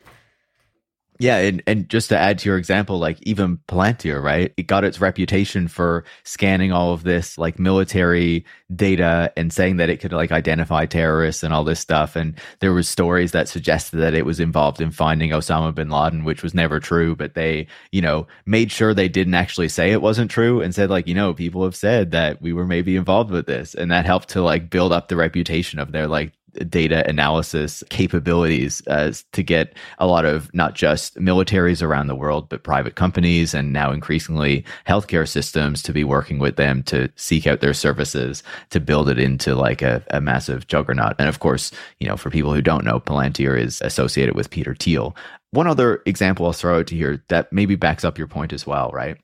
Speaker 2: Yeah, and, and just to add to your example, like even Palantir, right? It got its reputation for scanning all of this like military data and saying that it could like identify terrorists and all this stuff. And there was stories that suggested that it was involved in finding Osama bin Laden, which was never true. But they, you know, made sure they didn't actually say it wasn't true and said like, you know, people have said that we were maybe involved with this, and that helped to like build up the reputation of their like data analysis capabilities uh, to get a lot of not just militaries around the world, but private companies and now increasingly healthcare systems to be working with them to seek out their services to build it into like a, a massive juggernaut. And of course, you know, for people who don't know, Palantir is associated with Peter Thiel. One other example I'll throw out to you here that maybe backs up your point as well, right?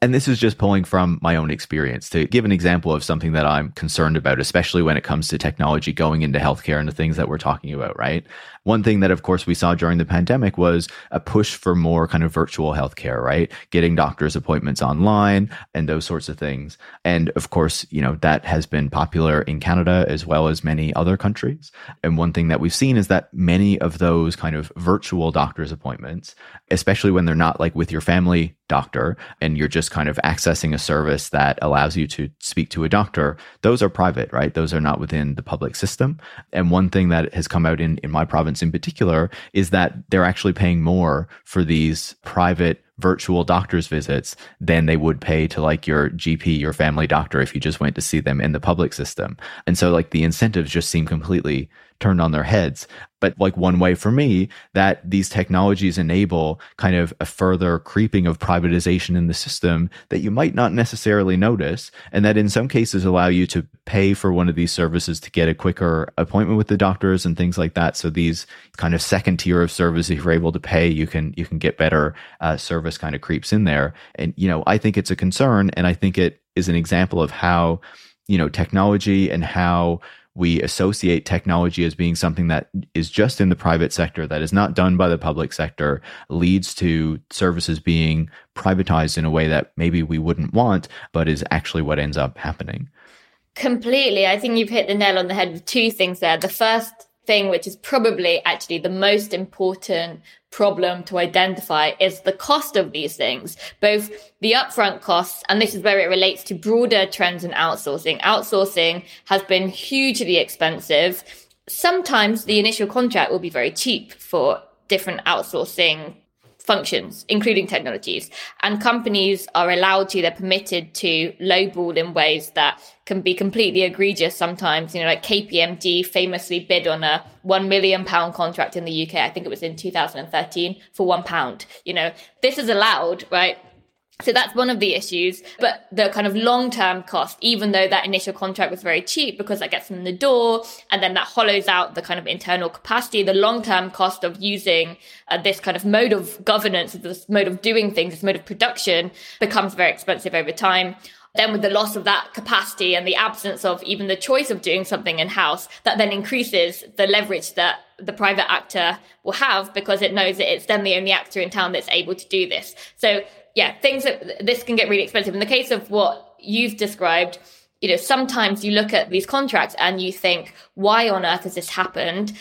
Speaker 2: And this is just pulling from my own experience to give an example of something that I'm concerned about, especially when it comes to technology going into healthcare and the things that we're talking about, right? One thing that, of course, we saw during the pandemic was a push for more kind of virtual healthcare, right? Getting doctors' appointments online and those sorts of things. And of course, you know, that has been popular in Canada as well as many other countries. And one thing that we've seen is that many of those kind of virtual doctor's appointments, especially when they're not like with your family doctor and you're just kind of accessing a service that allows you to speak to a doctor, those are private, right? Those are not within the public system. And one thing that has come out in, in my province in particular is that they're actually paying more for these private virtual doctor's visits than they would pay to like your GP, your family doctor, if you just went to see them in the public system. And so like the incentives just seem completely turned on their heads. But like one way for me that these technologies enable kind of a further creeping of privatization in the system that you might not necessarily notice. And that in some cases allow you to pay for one of these services to get a quicker appointment with the doctors and things like that. So these kind of second tier of service, if you're able to pay, you can, you can get better uh, service kind of creeps in there. And, you know, I think it's a concern. And I think it is an example of how, you know, technology and how we associate technology as being something that is just in the private sector, that is not done by the public sector, leads to services being privatized in a way that maybe we wouldn't want, but is actually what ends up happening.
Speaker 1: Completely. I think you've hit the nail on the head with two things there. The first thing, which is probably actually the most important problem to identify is the cost of these things, both the upfront costs, and this is where it relates to broader trends in outsourcing. Outsourcing has been hugely expensive. Sometimes the initial contract will be very cheap for different outsourcing functions, including technologies. And companies are allowed to, they're permitted to lowball in ways that can be completely egregious sometimes. You know, like KPMG famously bid on a one million pound contract in the UK. I think it was in 2013 for one pound. You know, this is allowed, right? So that's one of the issues. But the kind of long term cost, even though that initial contract was very cheap because that gets them in the door and then that hollows out the kind of internal capacity, the long term cost of using uh, this kind of mode of governance, this mode of doing things, this mode of production becomes very expensive over time. Then with the loss of that capacity and the absence of even the choice of doing something in house, that then increases the leverage that the private actor will have because it knows that it's then the only actor in town that's able to do this. So yeah, things that this can get really expensive. In the case of what you've described, you know, sometimes you look at these contracts and you think, why on earth has this happened?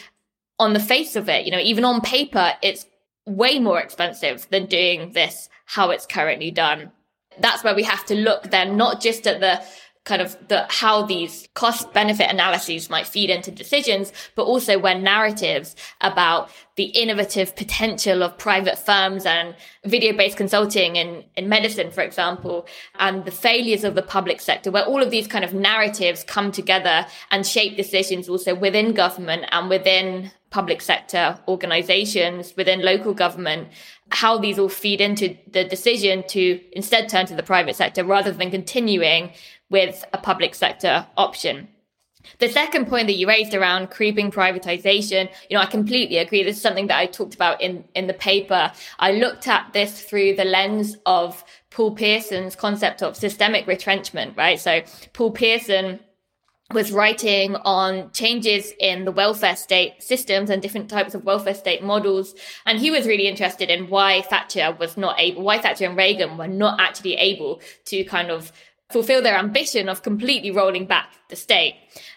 Speaker 1: On the face of it, you know, even on paper, it's way more expensive than doing this how it's currently done. That's where we have to look then, not just at the kind of the how these cost benefit analyses might feed into decisions, but also when narratives about the innovative potential of private firms and video-based consulting in, in medicine, for example, and the failures of the public sector, where all of these kind of narratives come together and shape decisions also within government and within public sector organizations, within local government, how these all feed into the decision to instead turn to the private sector rather than continuing with a public sector option. The second point that you raised around creeping privatization, you know, I completely agree. This is something that I talked about in, in the paper. I looked at this through the lens of Paul Pierson's concept of systemic retrenchment, right? So Paul Pierson was writing on changes in the welfare state systems and different types of welfare state models. And he was really interested in why Thatcher was not able, why Thatcher and Reagan were not actually able to kind of fulfill their ambition of completely rolling back the state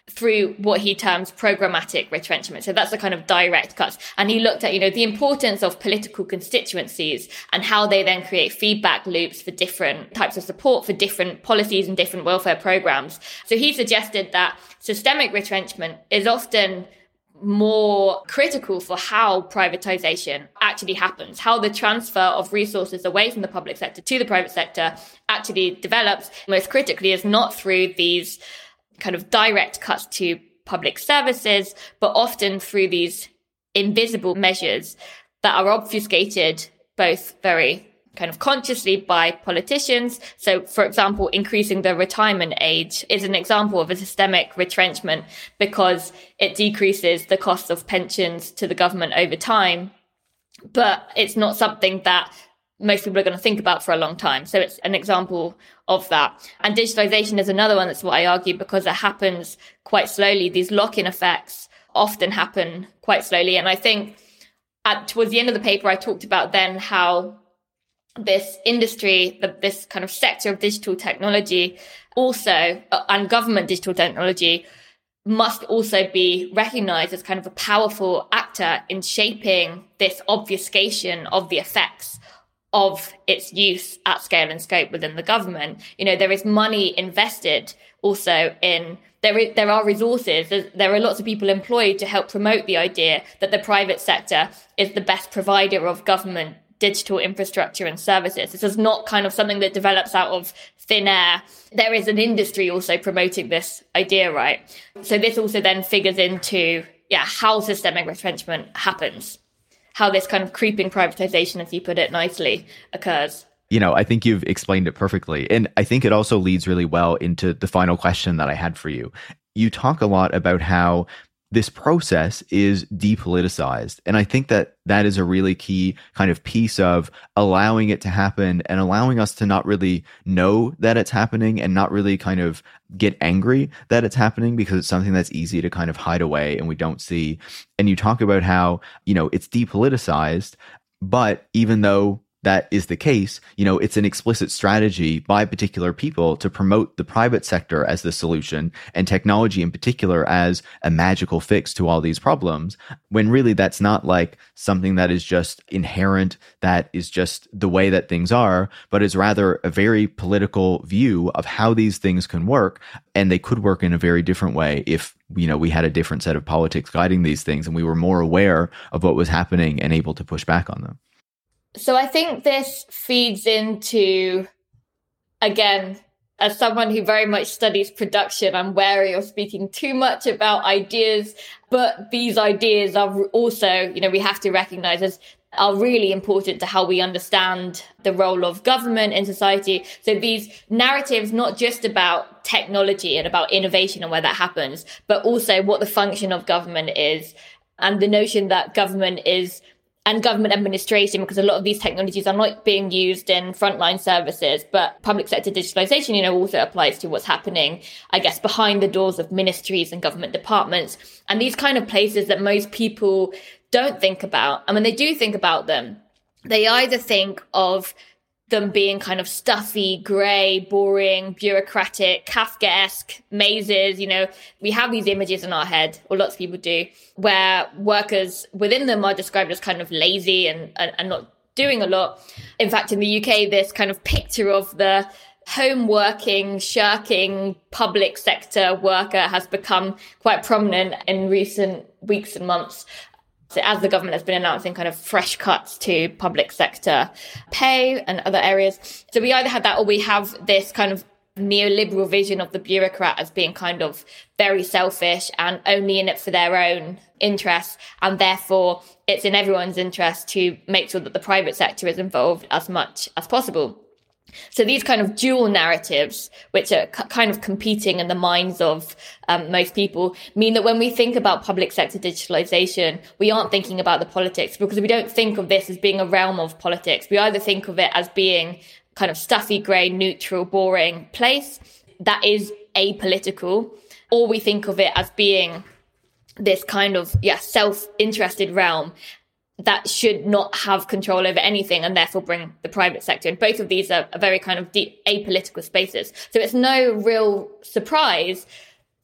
Speaker 1: through what he terms programmatic retrenchment. So that's the kind of direct cuts. And he looked at, you know, the importance of political constituencies and how they then create feedback loops for different types of support for different policies and different welfare programs. So he suggested that systemic retrenchment is often more critical for how privatization actually happens, how the transfer of resources away from the public sector to the private sector actually develops. Most critically is not through these kind of direct cuts to public services, but often through these invisible measures that are obfuscated both very kind of consciously by politicians. So, for example, increasing the retirement age is an example of a systemic retrenchment because it decreases the cost of pensions to the government over time. But it's not something that most people are going to think about for a long time. So it's an example of that. And digitalization is another one that's what I argue because it happens quite slowly. These lock-in effects often happen quite slowly. And I think at towards the end of the paper, I talked about then how this industry, this kind of sector of digital technology also, uh, and government digital technology must also be recognized as kind of a powerful actor in shaping this obfuscation of the effects of its use at scale and scope within the government. You know, there is money invested also in there, is, there are resources. There are lots of people employed to help promote the idea that the private sector is the best provider of government digital infrastructure and services. This is not kind of something that develops out of thin air. There is an industry also promoting this idea, right? So this also then figures into, yeah, how systemic retrenchment happens, how this kind of creeping privatization, as you put it nicely, occurs.
Speaker 2: You know, I think you've explained it perfectly. And I think it also leads really well into the final question that I had for you. You talk a lot about how this process is depoliticized. And I think that that is a really key kind of piece of allowing it to happen and allowing us to not really know that it's happening and not really kind of get angry that it's happening because it's something that's easy to kind of hide away and we don't see. And you talk about how, you know, it's depoliticized, but even though that is the case, you know, it's an explicit strategy by particular people to promote the private sector as the solution and technology in particular as a magical fix to all these problems, when really that's not like something that is just inherent, that is just the way that things are, but is rather a very political view of how these things can work. And they could work in a very different way if you know we had a different set of politics guiding these things and we were more aware of what was happening and able to push back on them
Speaker 1: so I think this feeds into, again, as someone who very much studies production, I'm wary of speaking too much about ideas, but these ideas are also, you know, we have to recognize as are really important to how we understand the role of government in society. So these narratives, not just about technology and about innovation and where that happens, but also what the function of government is and the notion that government is and government administration because a lot of these technologies are not being used in frontline services but public sector digitalization you know also applies to what's happening i guess behind the doors of ministries and government departments. And these kind of places that most people don't think about and when they do think about them they either think of them being kind of stuffy, grey, boring, bureaucratic, Kafkaesque mazes. You know, we have these images in our head, or lots of people do, where workers within them are described as kind of lazy and, and, and not doing a lot. In fact, in the UK, this kind of picture of the home working, shirking public sector worker has become quite prominent in recent weeks and months. So as the government has been announcing kind of fresh cuts to public sector pay and other areas. So we either have that or we have this kind of neoliberal vision of the bureaucrat as being kind of very selfish and only in it for their own interests. And therefore it's in everyone's interest to make sure that the private sector is involved as much as possible. So these kind of dual narratives, which are c- kind of competing in the minds of um, most people, mean that when we think about public sector digitalization, we aren't thinking about the politics because we don't think of this as being a realm of politics. We either think of it as being kind of stuffy, grey, neutral, boring place that is apolitical, or we think of it as being this kind of yeah self-interested realm that should not have control over anything and therefore bring the private sector in. Both of these are, are very kind of deep apolitical spaces. So it's no real surprise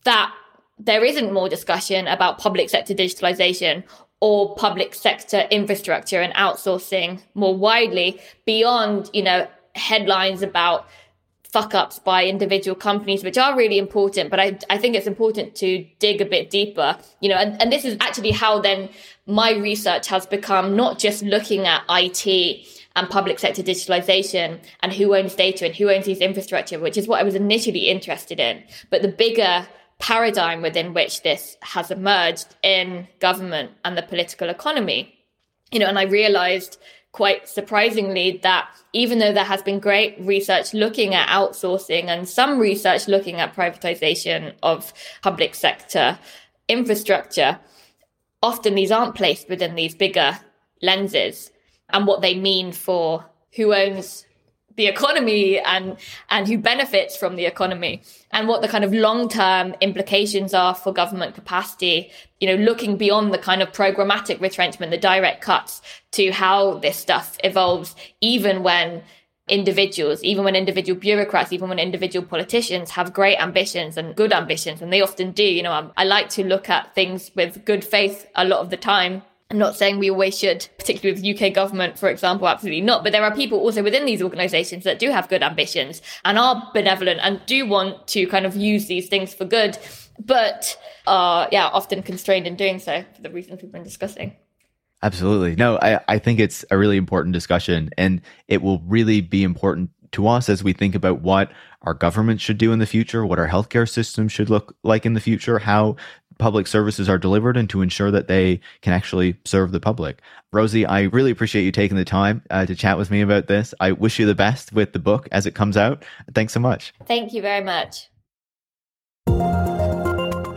Speaker 1: that there isn't more discussion about public sector digitalization or public sector infrastructure and outsourcing more widely beyond, you know, headlines about fuck ups by individual companies, which are really important. But I, I think it's important to dig a bit deeper, you know, and, and this is actually how then my research has become not just looking at IT and public sector digitalization and who owns data and who owns these infrastructure, which is what I was initially interested in. But the bigger paradigm within which this has emerged in government and the political economy. You know, and I realized quite surprisingly that even though there has been great research looking at outsourcing and some research looking at privatization of public sector infrastructure, often these aren't placed within these bigger lenses. And what they mean for who owns the economy and and who benefits from the economy and what the kind of long-term implications are for government capacity you know looking beyond the kind of programmatic retrenchment the direct cuts to how this stuff evolves even when individuals even when individual bureaucrats even when individual politicians have great ambitions and good ambitions and they often do. You know I, I like to look at things with good faith a lot of the time I'm not saying we always should, particularly with UK government, for example, absolutely not. But there are people also within these organizations that do have good ambitions and are benevolent and do want to kind of use these things for good, but are, yeah, often constrained in doing so for the reasons we've been discussing.
Speaker 2: Absolutely. No, I, I think it's a really important discussion and it will really be important to us as we think about what our government should do in the future, what our healthcare system should look like in the future, how public services are delivered and to ensure that they can actually serve the public. Rosie, I really appreciate you taking the time uh, to chat with me about this. I wish you the best with the book as it comes out. Thanks so much.
Speaker 1: Thank you very much.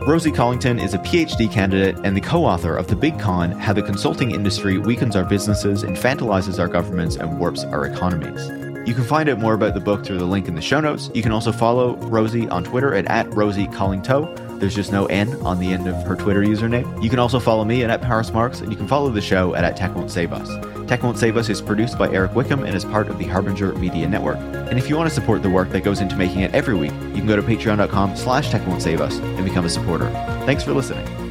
Speaker 2: Rosie Collington is a PhD candidate and the co author of The Big Con How the Consulting Industry Weakens Our Businesses, Infantilizes Our Governments, and Warps Our Economies. You can find out more about the book through the link in the show notes. You can also follow Rosie on Twitter at, at Rosie Collingto. There's just no N on the end of her Twitter username. You can also follow me at, at Marx, and you can follow the show at, at Tech Won't Save Us. Tech Won't Save Us is produced by Eric Wickham and is part of the Harbinger Media Network. And if you want to support the work that goes into making it every week, you can go to patreon.com slash Tech Won't Save Us and become a supporter. Thanks for listening.